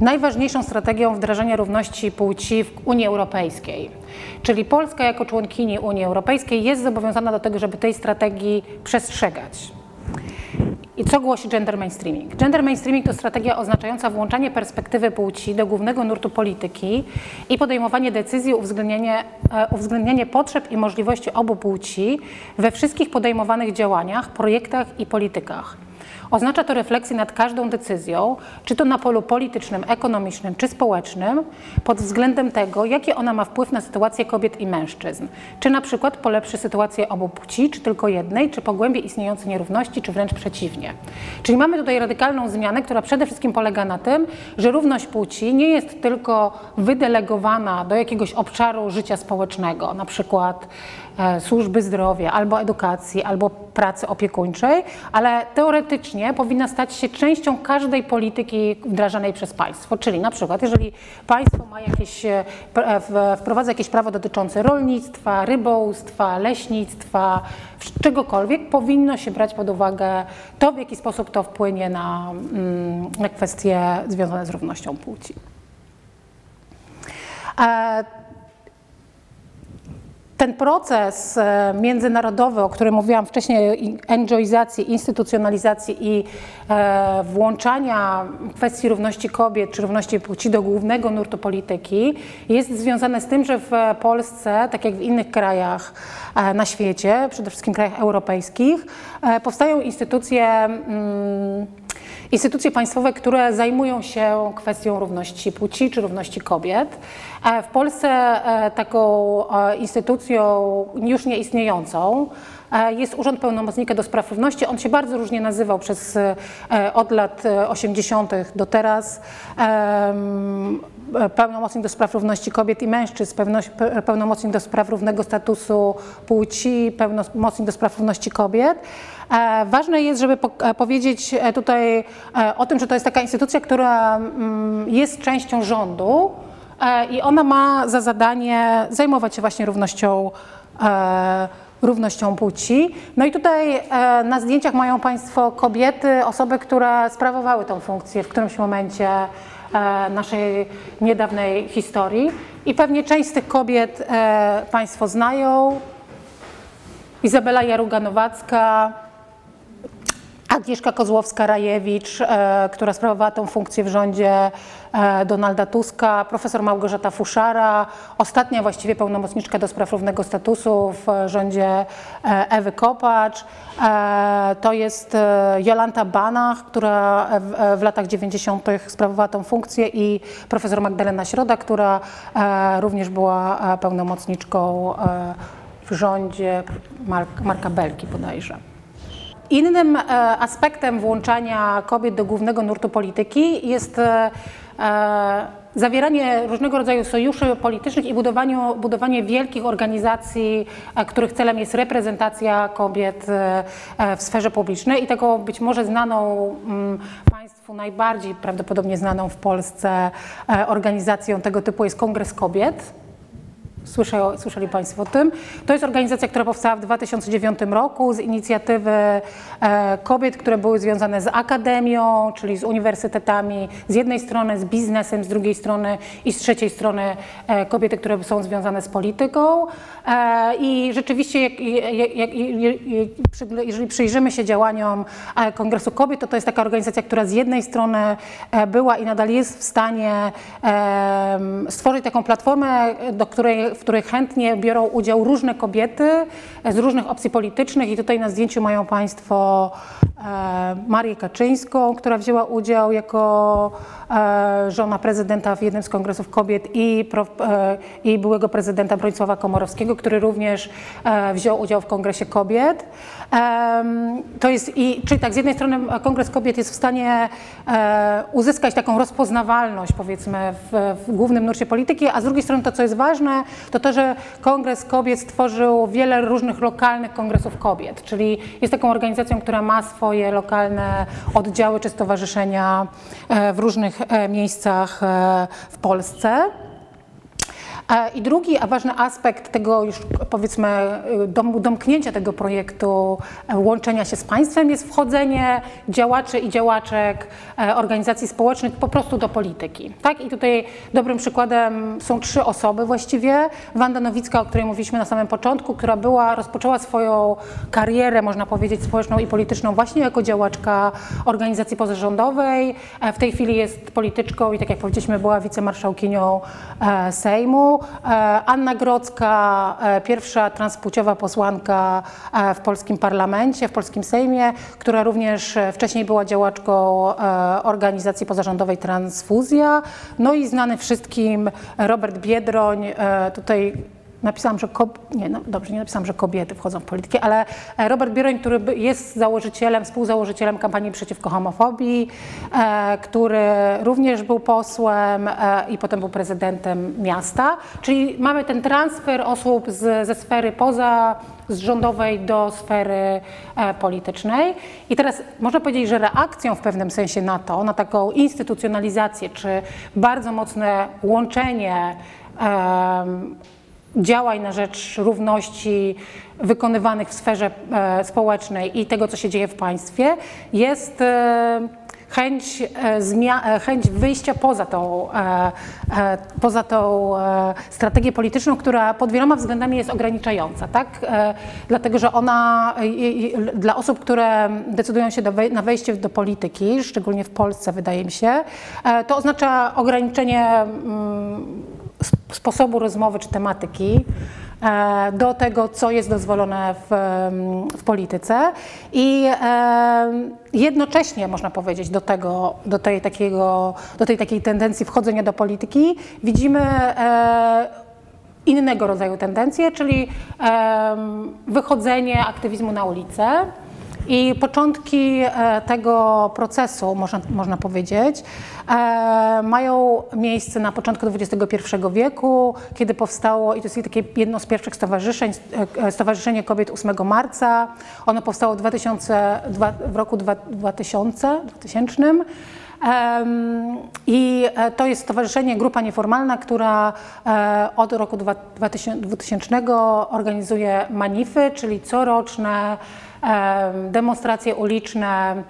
najważniejszą strategią wdrażania równości płci w Unii Europejskiej. Czyli Polska jako członkini Unii Europejskiej jest zobowiązana do tego, żeby tej strategii przestrzegać. I co głosi gender mainstreaming? Gender mainstreaming to strategia oznaczająca włączanie perspektywy płci do głównego nurtu polityki i podejmowanie decyzji, uwzględnianie, e, uwzględnianie potrzeb i możliwości obu płci we wszystkich podejmowanych działaniach, projektach i politykach. Oznacza to refleksję nad każdą decyzją, czy to na polu politycznym, ekonomicznym czy społecznym, pod względem tego, jaki ona ma wpływ na sytuację kobiet i mężczyzn. Czy na przykład polepszy sytuację obu płci, czy tylko jednej, czy pogłębi istniejące nierówności, czy wręcz przeciwnie. Czyli mamy tutaj radykalną zmianę, która przede wszystkim polega na tym, że równość płci nie jest tylko wydelegowana do jakiegoś obszaru życia społecznego, na przykład służby zdrowia, albo edukacji, albo pracy opiekuńczej, ale teoretycznie powinna stać się częścią każdej polityki wdrażanej przez państwo. Czyli na przykład, jeżeli państwo ma jakieś, e, e, wprowadza jakieś prawo dotyczące rolnictwa, rybołówstwa, leśnictwa, czegokolwiek, powinno się brać pod uwagę to, w jaki sposób to wpłynie na, mm, na kwestie związane z równością płci. Ten proces e, międzynarodowy, o którym mówiłam wcześniej, enjoyizacji, instytucjonalizacji i e, włączania kwestii równości kobiet czy równości płci do głównego nurtu polityki, jest związane z tym, że w Polsce, tak jak w innych krajach e, na świecie, przede wszystkim krajach europejskich, powstają instytucje mm, instytucje państwowe, które zajmują się kwestią równości płci czy równości kobiet. W Polsce e, taką e, instytucją już nieistniejącą e, jest Urząd Pełnomocnika do Spraw Równości. On się bardzo różnie nazywał przez, od lat 80. do teraz. Pełnomocnik do spraw równości kobiet i mężczyzn, pełnomocnik do spraw równego statusu płci, pełnomocnik do spraw równości kobiet. Ważne jest, żeby powiedzieć tutaj o tym, że to jest taka instytucja, która mm, jest częścią rządu, E, i ona ma za zadanie zajmować się właśnie równością e, równością płci. No i tutaj e, na zdjęciach mają Państwo kobiety, osoby, które sprawowały tą funkcję w którymś momencie naszej niedawnej historii. I pewnie część z tych kobiet Państwo znają. Izabela Jaruga-Nowacka, Agnieszka Kozłowska-Rajewicz, która sprawowała tą funkcję w rządzie E, Donalda Tuska, profesor Małgorzata Fuszara, ostatnia właściwie pełnomocniczka do spraw równego statusu w rządzie e, Ewy Kopacz. E, to jest Jolanta Banach, która w latach 90. sprawowała tą funkcję i profesor Magdalena Środa, która również była pełnomocniczką w rządzie Marka Belki bodajże. Innym aspektem włączania kobiet do głównego nurtu polityki jest E, zawieranie różnego rodzaju sojuszy politycznych i budowanie wielkich organizacji, e, których celem jest reprezentacja kobiet e, w sferze publicznej i tego być może znaną mm, Państwu najbardziej prawdopodobnie znaną w Polsce organizacją tego typu jest Kongres Kobiet Słyszę, słyszeli Państwo o tym. To jest organizacja, która powstała w 2009 roku z inicjatywy e, kobiet, które były związane z akademią, czyli z uniwersytetami, z jednej strony z biznesem, z drugiej strony i z trzeciej strony e, kobiety, które są związane z polityką. E, I rzeczywiście, jeżeli przyjrzymy się działaniom Kongresu Kobiet, to to jest taka organizacja, która z jednej strony była i nadal jest w stanie stworzyć taką platformę, do której, w której chętnie biorą udział różne kobiety z różnych opcji politycznych i tutaj na zdjęciu mają Państwo e, Marię Kaczyńską, która wzięła udział jako e, żona prezydenta w jednym z kongresów kobiet i, e, i byłego prezydenta Bronisława Komorowskiego, który również wziął udział w kongresie kobiet. To jest, i, czyli tak, z jednej strony Kongres Kobiet jest w stanie uzyskać taką rozpoznawalność, powiedzmy, w, w głównym nurcie polityki, a z drugiej strony to, co jest ważne, to to, że Kongres Kobiet stworzył wiele różnych lokalnych kongresów kobiet, czyli jest taką organizacją, która ma swoje lokalne oddziały czy stowarzyszenia e, w różnych e, miejscach e, w Polsce. E, I drugi ważny aspekt tego już powiedzmy dom, domknięcia tego projektu e, łączenia się z państwem jest wchodzenie działaczy i działaczek e, organizacji społecznych po prostu do polityki. Tak? I tutaj dobrym przykładem są trzy osoby właściwie. Wanda Nowicka, o której mówiliśmy na samym początku, która była, rozpoczęła swoją karierę, można powiedzieć, społeczną i polityczną właśnie jako działaczka organizacji pozarządowej. W tej chwili jest polityczką i tak jak powiedzieliśmy, była wicemarszałkinią Sejmu. E, Anna Grodzka, e, pierwsza transpłciowa posłanka e, w polskim parlamencie, w polskim Sejmie, która również wcześniej była działaczką organizacji pozarządowej Transfuzja. No i znany wszystkim Robert Biedroń, tutaj napisałam, że nie, no dobrze, nie napisałam, że kobiety wchodzą w politykę, ale e, Robert Biroń, który jest założycielem, współzałożycielem kampanii przeciwko homofobii, e, który również był posłem e, i potem był prezydentem miasta. Czyli mamy ten transfer osób z, ze sfery poza z rządowej do sfery politycznej. I teraz można powiedzieć, że reakcją w pewnym sensie na to, na taką instytucjonalizację, czy bardzo mocne łączenie działań na rzecz równości wykonywanych w sferze e, społecznej i tego, co się dzieje w państwie, jest e, chęć, e, chęć wyjścia poza tą, poza tą strategię polityczną, która pod wieloma względami jest ograniczająca, tak? Dlatego, że ona dla osób, które decydują się na wejście do polityki, szczególnie w Polsce wydaje mi się, to oznacza ograniczenie mm, sposobu rozmowy czy tematyki e, do tego, co jest dozwolone w, w polityce. I jednocześnie można powiedzieć do tego, do tej, takiego, do tej takiej tendencji wchodzenia do polityki widzimy e, innego rodzaju tendencje, czyli wychodzenie aktywizmu na ulicę, i początki e, tego procesu, można, można powiedzieć, e, mają miejsce na początku XXI wieku, kiedy powstało, i to jest takie jedno z pierwszych stowarzyszeń, e, Stowarzyszenie Kobiet 8 marca. Ono powstało w, 2000, w roku 2000. 2000. I to jest stowarzyszenie, grupa nieformalna, która od roku 2000 organizuje manify, czyli coroczne demonstracje uliczne.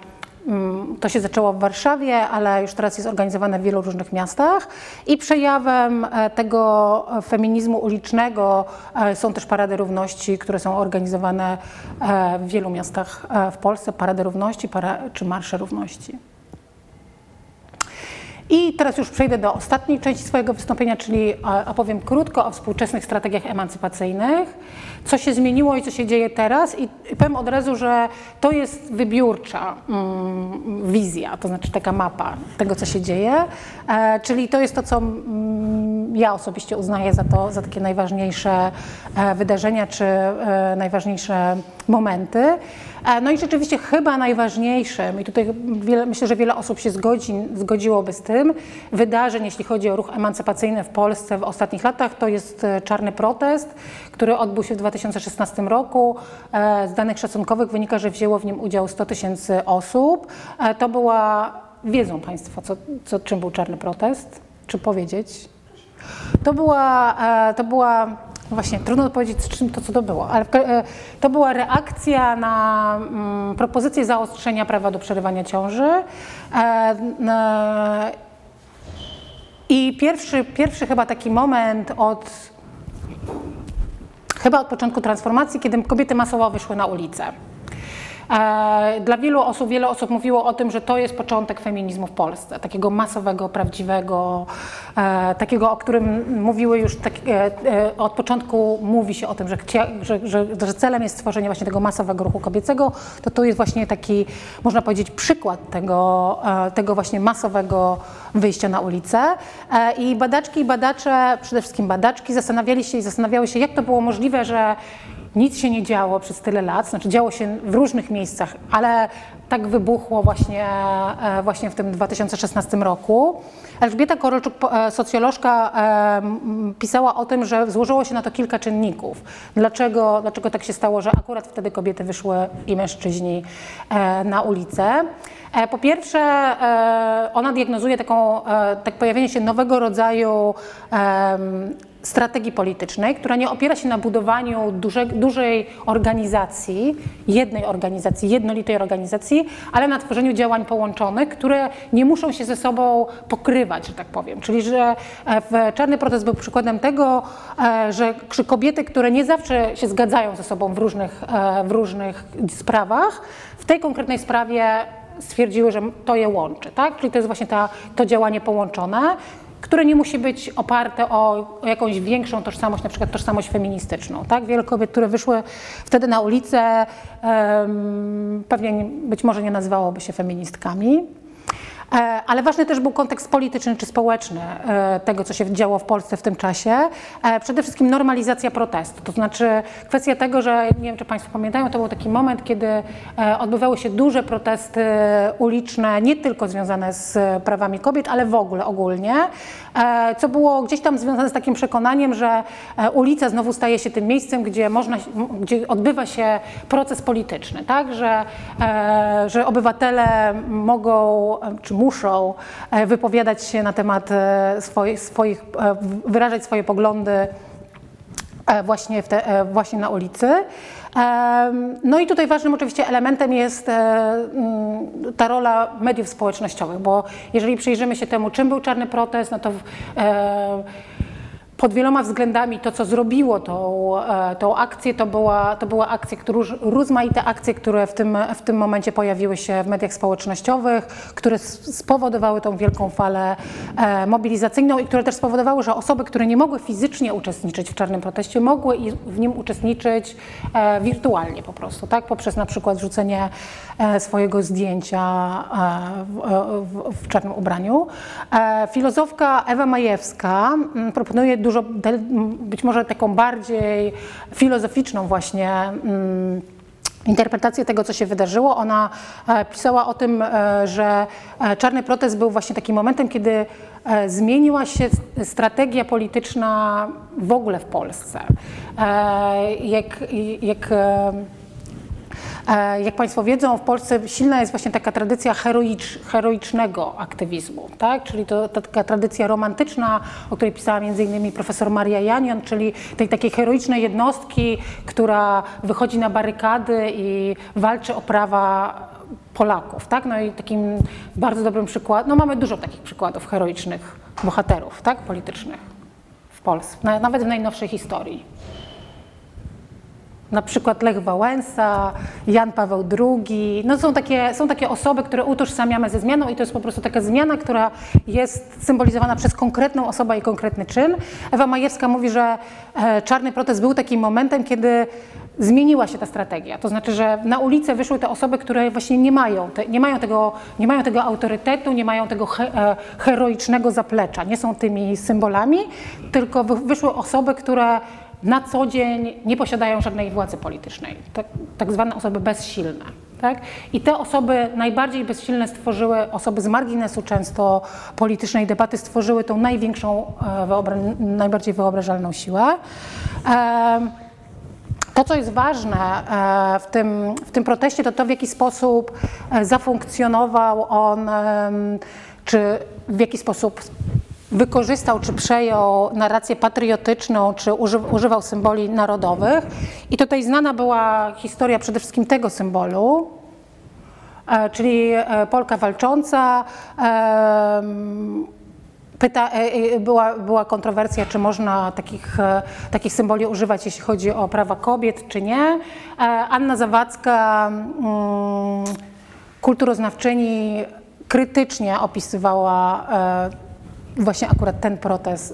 Mm, to się zaczęło w Warszawie, ale już teraz jest organizowane w wielu różnych miastach. I przejawem e, tego feminizmu ulicznego e, są też parady równości, które są organizowane e, w wielu miastach w Polsce. Parady równości czy marsze równości. I teraz już przejdę do ostatniej części swojego wystąpienia, czyli opowiem krótko o współczesnych strategiach emancypacyjnych, co się zmieniło i co się dzieje teraz. I powiem od razu, że to jest wybiórcza mm, wizja, to znaczy taka mapa tego, co się dzieje. E, czyli to jest to, co mm, ja osobiście uznaję za, to, za takie najważniejsze e, wydarzenia czy e, najważniejsze momenty. E, no i rzeczywiście chyba najważniejszym, i tutaj wiele, myślę, że wiele osób się zgodzi, zgodziłoby z tym, wydarzeń, jeśli chodzi o ruch emancypacyjny w Polsce w ostatnich latach, to jest e, czarny protest, który odbył się w 2016 roku. E, z danych szacunkowych wynika, że wzięło w nim udział 100 tysięcy osób. To była, wiedzą Państwo, co, co, czym był czarny protest? Czy powiedzieć? To była, to była właśnie, trudno powiedzieć, z czym to co to było, ale e, to była reakcja na mm, propozycję zaostrzenia prawa do przerywania ciąży. E, I pierwszy, pierwszy chyba taki moment od chyba od początku transformacji, kiedy kobiety masowo wyszły na ulicę. E, Dla wielu osób, wiele osób mówiło o tym, że to jest początek feminizmu w Polsce, takiego masowego, prawdziwego, e, takiego, o którym mówiły już tak, e, od początku mówi się o tym, że, że, że, że celem jest stworzenie właśnie tego masowego ruchu kobiecego, to to jest właśnie taki, można powiedzieć, przykład tego, tego właśnie masowego wyjścia na ulicę. I badaczki i badacze, przede wszystkim badaczki, zastanawiali się i zastanawiały się, jak to było możliwe, że nic się nie działo przez tyle lat, znaczy działo się w różnych miejscach, ale tak wybuchło właśnie, e, właśnie w tym 2016 roku. Elżbieta Korolczuk, e, socjolożka, e, pisała o tym, że złożyło się na to kilka czynników. Dlaczego, dlaczego tak się stało, że akurat wtedy kobiety wyszły i mężczyźni na ulicę? Po pierwsze, ona diagnozuje taką, tak pojawienie się nowego rodzaju strategii politycznej, która nie opiera się na budowaniu duże, dużej organizacji, jednej organizacji, jednolitej organizacji, ale na tworzeniu działań połączonych, które nie muszą się ze sobą pokrywać, że tak powiem. Czyli, że e, Czarny Protest był przykładem tego, e, że że kobiety, które nie zawsze się zgadzają ze sobą w różnych, e, w różnych sprawach, w tej konkretnej sprawie stwierdziły, że to je łączy, tak? Czyli to jest właśnie ta, to działanie połączone, które nie musi być oparte o jakąś większą tożsamość, na przykład tożsamość feministyczną, tak? Wiele kobiet, które wyszły wtedy na ulicę, em, pewnie nie- być może nie nazywałoby się feministkami. E, Ale ważny też był kontekst polityczny czy społeczny e, tego, co się działo w Polsce w tym czasie. E, Przede wszystkim normalizacja protestu, to znaczy kwestia tego, że nie wiem, czy Państwo pamiętają, to był taki moment, kiedy odbywały się duże protesty uliczne, nie tylko związane z prawami kobiet, ale w ogóle ogólnie, co było gdzieś tam związane z takim przekonaniem, że ulica znowu staje się tym miejscem, gdzie, można, gdzie odbywa się proces polityczny, tak? że, że obywatele mogą czy muszą e, wypowiadać się na temat e, swoich, e, wyrażać swoje poglądy właśnie, te, właśnie na ulicy. No i tutaj ważnym oczywiście elementem jest mm, ta rola mediów społecznościowych, bo jeżeli przyjrzymy się temu, czym był czarny protest, no to w- pod wieloma względami to, co zrobiło tą, e, tą akcję, to była, to była akcja, które, róż- rozmaite akcje, które w tym, w tym momencie pojawiły się w mediach społecznościowych, które spowodowały tą wielką falę e, mobilizacyjną i które też spowodowały, że osoby, które nie mogły fizycznie uczestniczyć w czarnym proteście, mogły w nim uczestniczyć e, wirtualnie po prostu, tak? poprzez na przykład wrzucenie e, swojego zdjęcia w, w, w czarnym ubraniu. Filozofka Ewa Majewska mm, proponuje dużo, m, być może taką bardziej filozoficzną właśnie mm, interpretację tego, co się wydarzyło. Ona e, pisała o tym, e, że e, czarny protest był właśnie takim momentem, kiedy zmieniła się strategia polityczna w ogóle w Polsce. Jak, jak Jak Państwo wiedzą, w Polsce silna jest właśnie taka tradycja heroicz, heroicznego aktywizmu, tak? czyli to, to taka tradycja romantyczna, o której pisała innymi profesor Maria Janion, czyli tej takiej heroicznej jednostki, która wychodzi na barykady i walczy o prawa Polaków. Tak? No i takim bardzo dobrym przykładem, no mamy dużo takich przykładów heroicznych bohaterów tak? politycznych w Polsce, na- nawet w najnowszej historii. Na przykład Lech Wałęsa, Jan Paweł II. No są, takie, są takie osoby, które utożsamiamy ze zmianą i to jest po prostu taka zmiana, która jest symbolizowana przez konkretną osobę i konkretny czyn. Ewa Majewska mówi, że e, czarny protest był takim momentem, kiedy zmieniła się ta strategia. To znaczy, że na ulicę wyszły te osoby, które właśnie nie mają, te, nie mają, tego, nie mają tego autorytetu, nie mają tego he, e, heroicznego zaplecza, nie są tymi symbolami, tylko wy, wyszły osoby, które na co dzień nie posiadają żadnej władzy politycznej, tak, tak zwane osoby bezsilne. Tak? I te osoby najbardziej bezsilne stworzyły, osoby z marginesu często politycznej debaty, stworzyły tą największą, e, wyobra- najbardziej wyobrażalną siłę. To, co jest ważne e, w tym, w tym proteście, to to, w jaki sposób e, zafunkcjonował on, czy w jaki sposób wykorzystał, czy przejął narrację patriotyczną, czy uży, używał symboli narodowych. I tutaj znana była historia przede wszystkim tego symbolu, e, czyli e, Polka walcząca. Pyta, była, była kontrowersja, czy można takich, takich symboli używać, jeśli chodzi o prawa kobiet, czy nie. Anna Zawadzka, mm, kulturoznawczyni, krytycznie opisywała właśnie akurat ten proces,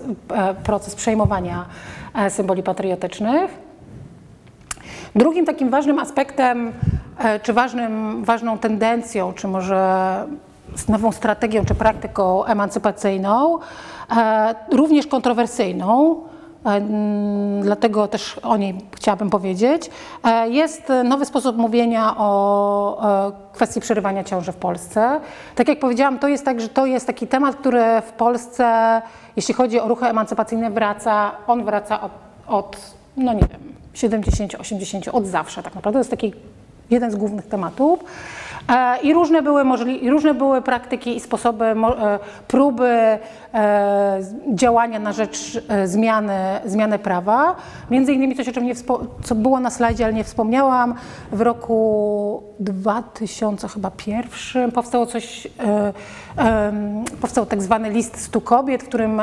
proces przejmowania symboli patriotycznych. Drugim takim ważnym aspektem, czy ważnym, ważną tendencją, czy może nową strategią czy praktyką emancypacyjną, e, również kontrowersyjną, e, dlatego też o niej chciałabym powiedzieć, e, jest nowy sposób mówienia o kwestii przerywania ciąży w Polsce. Tak jak powiedziałam, to jest tak, że to jest taki temat, który w Polsce, jeśli chodzi o ruchy emancypacyjne, wraca, on wraca od, od no nie wiem, 70, 80, od zawsze tak naprawdę. To jest taki jeden z głównych tematów. E, I różne były, możli- różne były praktyki i sposoby, e, próby e, działania na rzecz zmiany, zmiany prawa. Między innymi coś, o czym nie co było na slajdzie, ale nie wspomniałam, w roku 2000 chyba pierwszym powstało coś, powstał tak zwany list stu kobiet, w którym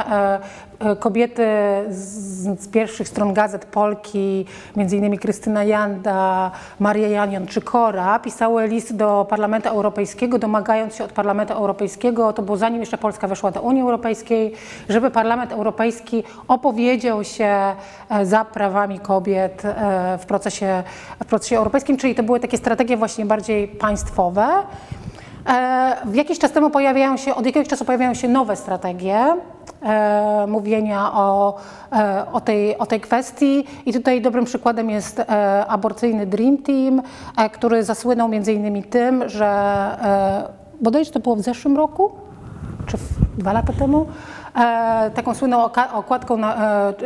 kobiety z, z pierwszych stron gazet Polki, innymi Krystyna Janda, Maria Janion czy Kora, pisały list do Parlamentu Europejskiego, domagając się od Parlamentu Europejskiego, to było zanim jeszcze Polska weszła do Unii Europejskiej, żeby Parlament Europejski opowiedział się e, za prawami kobiet e, w procesie, w procesie europejskim, czyli to były takie strategie właśnie bardziej państwowe. E, w jakiś czas temu pojawiają się, od jakiegoś czasu pojawiają się nowe strategie e, mówienia o, e, o, tej, o tej kwestii. I tutaj dobrym przykładem jest aborcyjny Dream Team, który zasłynął między innymi tym, że bodajże to było w zeszłym roku, czy dwa lata temu, taką słynną okładką, na,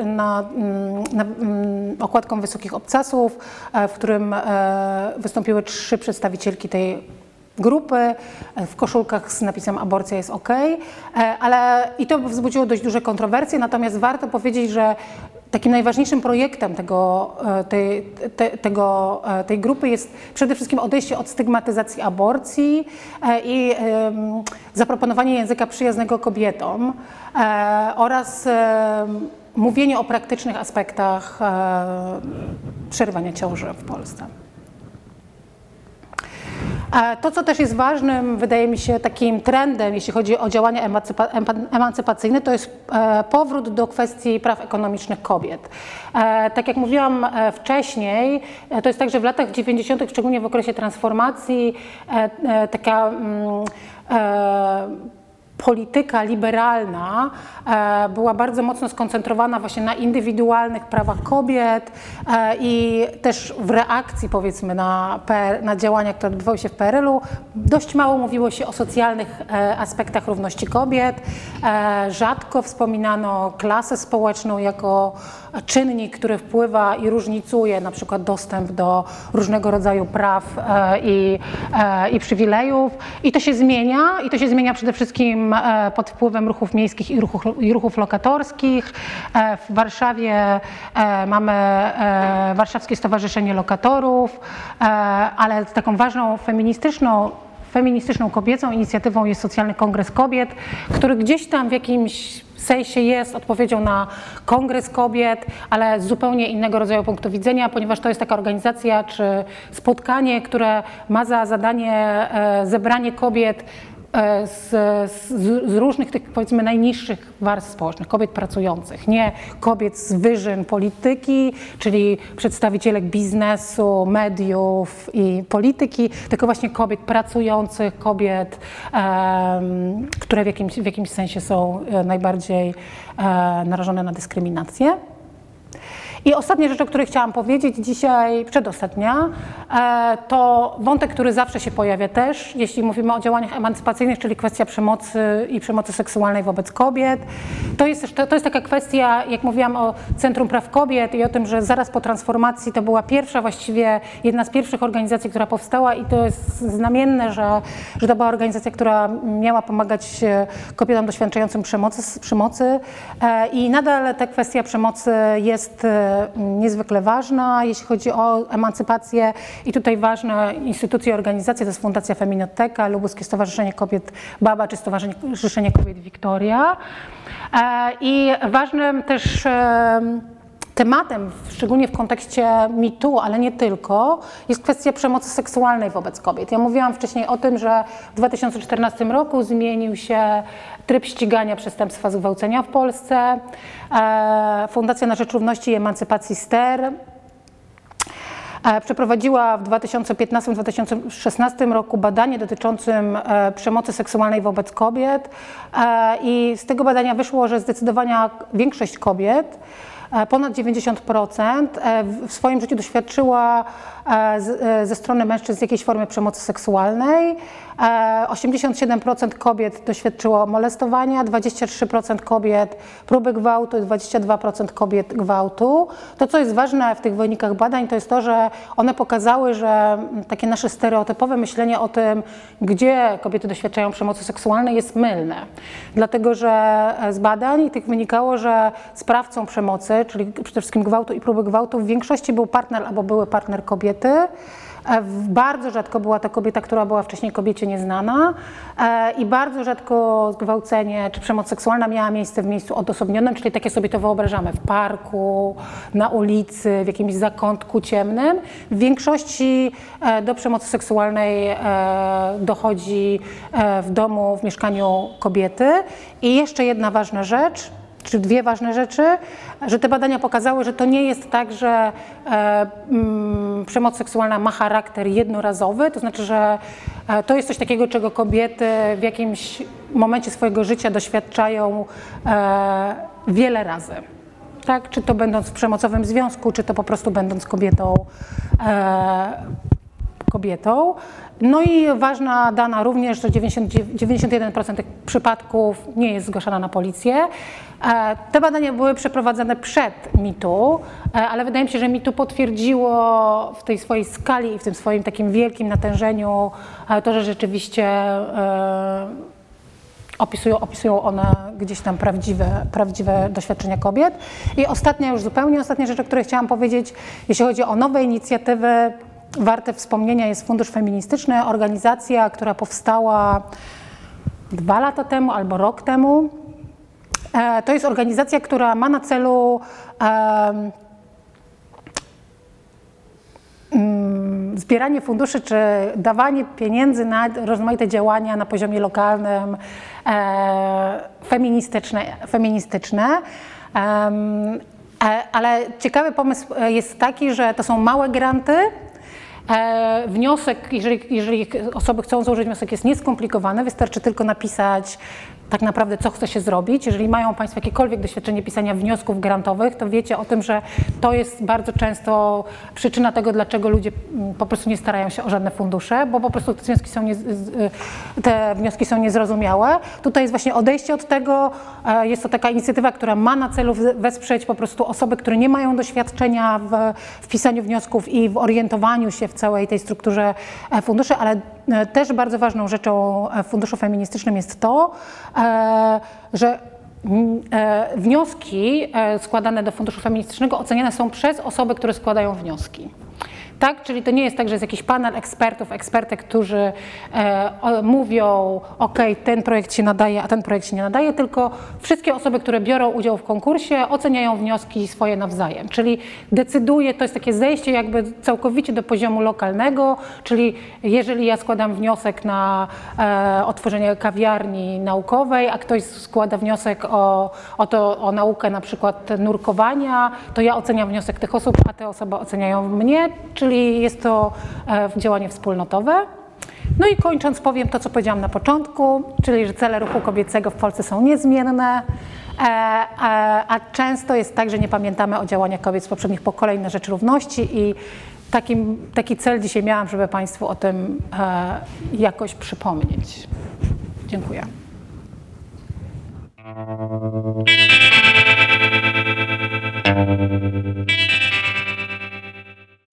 na, mm, na, mm, okładką wysokich obcasów, w którym wystąpiły trzy przedstawicielki tej grupy e, w koszulkach z napisem aborcja jest ok, e, ale i to wzbudziło dość duże kontrowersje, natomiast warto powiedzieć, że takim najważniejszym projektem tego, e, tej, te, tego, tej grupy jest przede wszystkim odejście od stygmatyzacji aborcji i zaproponowanie języka przyjaznego kobietom oraz mówienie o praktycznych aspektach przerywania ciąży w Polsce. To, co też jest ważnym, wydaje mi się, takim trendem, jeśli chodzi o działania emancypa emancypacyjne, to jest e, powrót do kwestii praw ekonomicznych kobiet. E, tak jak mówiłam e, wcześniej, to jest tak, że w latach 90., szczególnie w okresie transformacji, taka mm, polityka liberalna e, była bardzo mocno skoncentrowana właśnie na indywidualnych prawach kobiet e, i też w reakcji powiedzmy na, na działania, które odbywały się w PRL-u, dość mało mówiło się o socjalnych e, aspektach równości kobiet. Rzadko wspominano klasę społeczną jako czynnik, który wpływa i różnicuje na przykład dostęp do różnego rodzaju praw i, i przywilejów. I to się zmienia i to się zmienia przede wszystkim E, pod wpływem ruchów miejskich i ruchów, i ruchów lokatorskich. E, w Warszawie e, mamy Warszawskie Stowarzyszenie Lokatorów, ale taką ważną feministyczną feministyczną kobiecą inicjatywą jest Socjalny Kongres Kobiet, który gdzieś tam w jakimś sensie jest odpowiedzią na Kongres Kobiet, ale z zupełnie innego rodzaju punktu widzenia, ponieważ to jest taka organizacja czy spotkanie, które ma za zadanie zebranie kobiet E, z, z, z, różnych tych powiedzmy najniższych warstw społecznych, kobiet pracujących, nie kobiet z wyżyn polityki, czyli przedstawicielek biznesu, mediów i polityki, tylko właśnie kobiet pracujących, kobiet, um, które w jakimś, w jakimś sensie są e, najbardziej um, narażone na dyskryminację. I ostatnia rzecz, o której chciałam powiedzieć dzisiaj, przedostatnia, e, to wątek, który zawsze się pojawia też, jeśli mówimy o działaniach emancypacyjnych, czyli kwestia przemocy i przemocy seksualnej wobec kobiet. To jest, to jest taka kwestia, jak mówiłam o Centrum Praw Kobiet i o tym, że zaraz po transformacji to była pierwsza właściwie, jedna z pierwszych organizacji, która powstała i to jest znamienne, że, że to była organizacja, która miała pomagać e, kobietom doświadczającym przemocy, przemocy e, i nadal ta kwestia przemocy jest niezwykle ważna, jeśli chodzi o emancypację i tutaj ważne instytucje, organizacje, to jest Fundacja Feminoteka, Lubuskie Stowarzyszenie Kobiet Baba czy Stowarzyszenie Kobiet Wiktoria. I ważnym też tematem, szczególnie w kontekście mitu, ale nie tylko, jest kwestia przemocy seksualnej wobec kobiet. Ja mówiłam wcześniej o tym, że w 2014 roku zmienił się tryb ścigania przestępstwa zgwałcenia w Polsce. E, Fundacja na Rzecz Równości i Emancypacji STER e, Przeprowadziła w 2015-2016 roku badanie dotyczącym e, przemocy seksualnej wobec kobiet i z tego badania wyszło, że zdecydowania większość kobiet ponad 90% e, w swoim życiu doświadczyła e, ze strony mężczyzn jakiejś formy przemocy seksualnej. 87% kobiet doświadczyło molestowania, 23% kobiet próby gwałtu i 22% kobiet gwałtu. To, co jest ważne w tych wynikach badań, to jest to, że one pokazały, że takie nasze stereotypowe myślenie o tym, gdzie kobiety doświadczają przemocy seksualnej jest mylne. Dlatego, że z badań tych wynikało, że sprawcą przemocy, czyli przede wszystkim gwałtu i próby gwałtu, w większości był partner albo były partner kobiety. E, bardzo rzadko była to kobieta, która była wcześniej kobiecie nieznana e, i bardzo rzadko zgwałcenie czy przemoc seksualna miała miejsce w miejscu odosobnionym, czyli takie sobie to wyobrażamy, w parku, na ulicy, w jakimś zakątku ciemnym. W większości e, do przemocy seksualnej dochodzi w domu, w mieszkaniu kobiety. I jeszcze jedna ważna rzecz, czy dwie ważne rzeczy, że te badania pokazały, że to nie jest tak, że e, mm, przemoc seksualna ma charakter jednorazowy, to znaczy, że e, to jest coś takiego, czego kobiety w jakimś momencie swojego życia doświadczają e, wiele razy. Tak? Czy to będąc w przemocowym związku, czy to po prostu będąc kobietą e, kobietą. No i ważna dana również, że 90, 91% tych przypadków nie jest zgłaszana na policję. E, te badania były przeprowadzane przed mitu, e, ale wydaje mi się, że mitu potwierdziło w tej swojej skali i w tym swoim takim wielkim natężeniu e, to, że rzeczywiście opisują, opisują one gdzieś tam prawdziwe, prawdziwe doświadczenia kobiet. I ostatnia, już zupełnie ostatnia rzecz, o której chciałam powiedzieć, jeśli chodzi o nowe inicjatywy, warte wspomnienia jest Fundusz Feministyczny, organizacja, która powstała dwa lata temu albo rok temu. E, to jest organizacja, która ma na celu mm, zbieranie funduszy czy dawanie pieniędzy na rozmaite działania na poziomie lokalnym, e, feministyczne. feministyczne. E, ale ciekawy pomysł jest taki, że to są małe granty, wniosek, jeżeli, jeżeli osoby chcą złożyć wniosek, jest nieskomplikowany, wystarczy tylko napisać tak naprawdę, co chce się zrobić. Jeżeli mają Państwo jakiekolwiek doświadczenie pisania wniosków grantowych, to wiecie o tym, że to jest bardzo często przyczyna tego, dlaczego ludzie mm, po prostu nie starają się o żadne fundusze, bo po prostu te wnioski są, nie, te wnioski są niezrozumiałe. Tutaj jest właśnie odejście od tego. E, jest to taka inicjatywa, która ma na celu wesprzeć po prostu osoby, które nie mają doświadczenia w, w pisaniu wniosków i w orientowaniu się w całej tej strukturze e, funduszy, ale też bardzo ważną rzeczą w Funduszu Feministycznym jest to, E, że mm, e, wnioski e, składane do Funduszu Feministycznego oceniane są przez osoby, które składają wnioski. Tak? Czyli to nie jest tak, że jest jakiś panel ekspertów, ekspertek, którzy e, mówią, ok, ten projekt się nadaje, a ten projekt się nie nadaje, tylko wszystkie osoby, które biorą udział w konkursie, oceniają wnioski swoje nawzajem. Czyli decyduje, to jest takie zejście jakby całkowicie do poziomu lokalnego, czyli jeżeli ja składam wniosek na e, otworzenie kawiarni naukowej, a ktoś składa wniosek o, o, to, o naukę na przykład nurkowania, to ja oceniam wniosek tych osób, a te osoby oceniają mnie, czyli czyli jest to e, działanie wspólnotowe. No i kończąc powiem to, co powiedziałam na początku, czyli że cele ruchu kobiecego w Polsce są niezmienne, e, a często jest tak, że nie pamiętamy o działaniach kobiet z poprzednich pokoleń na rzecz równości i takim, taki cel dzisiaj miałam, żeby Państwu o tym e, jakoś przypomnieć. Dziękuję.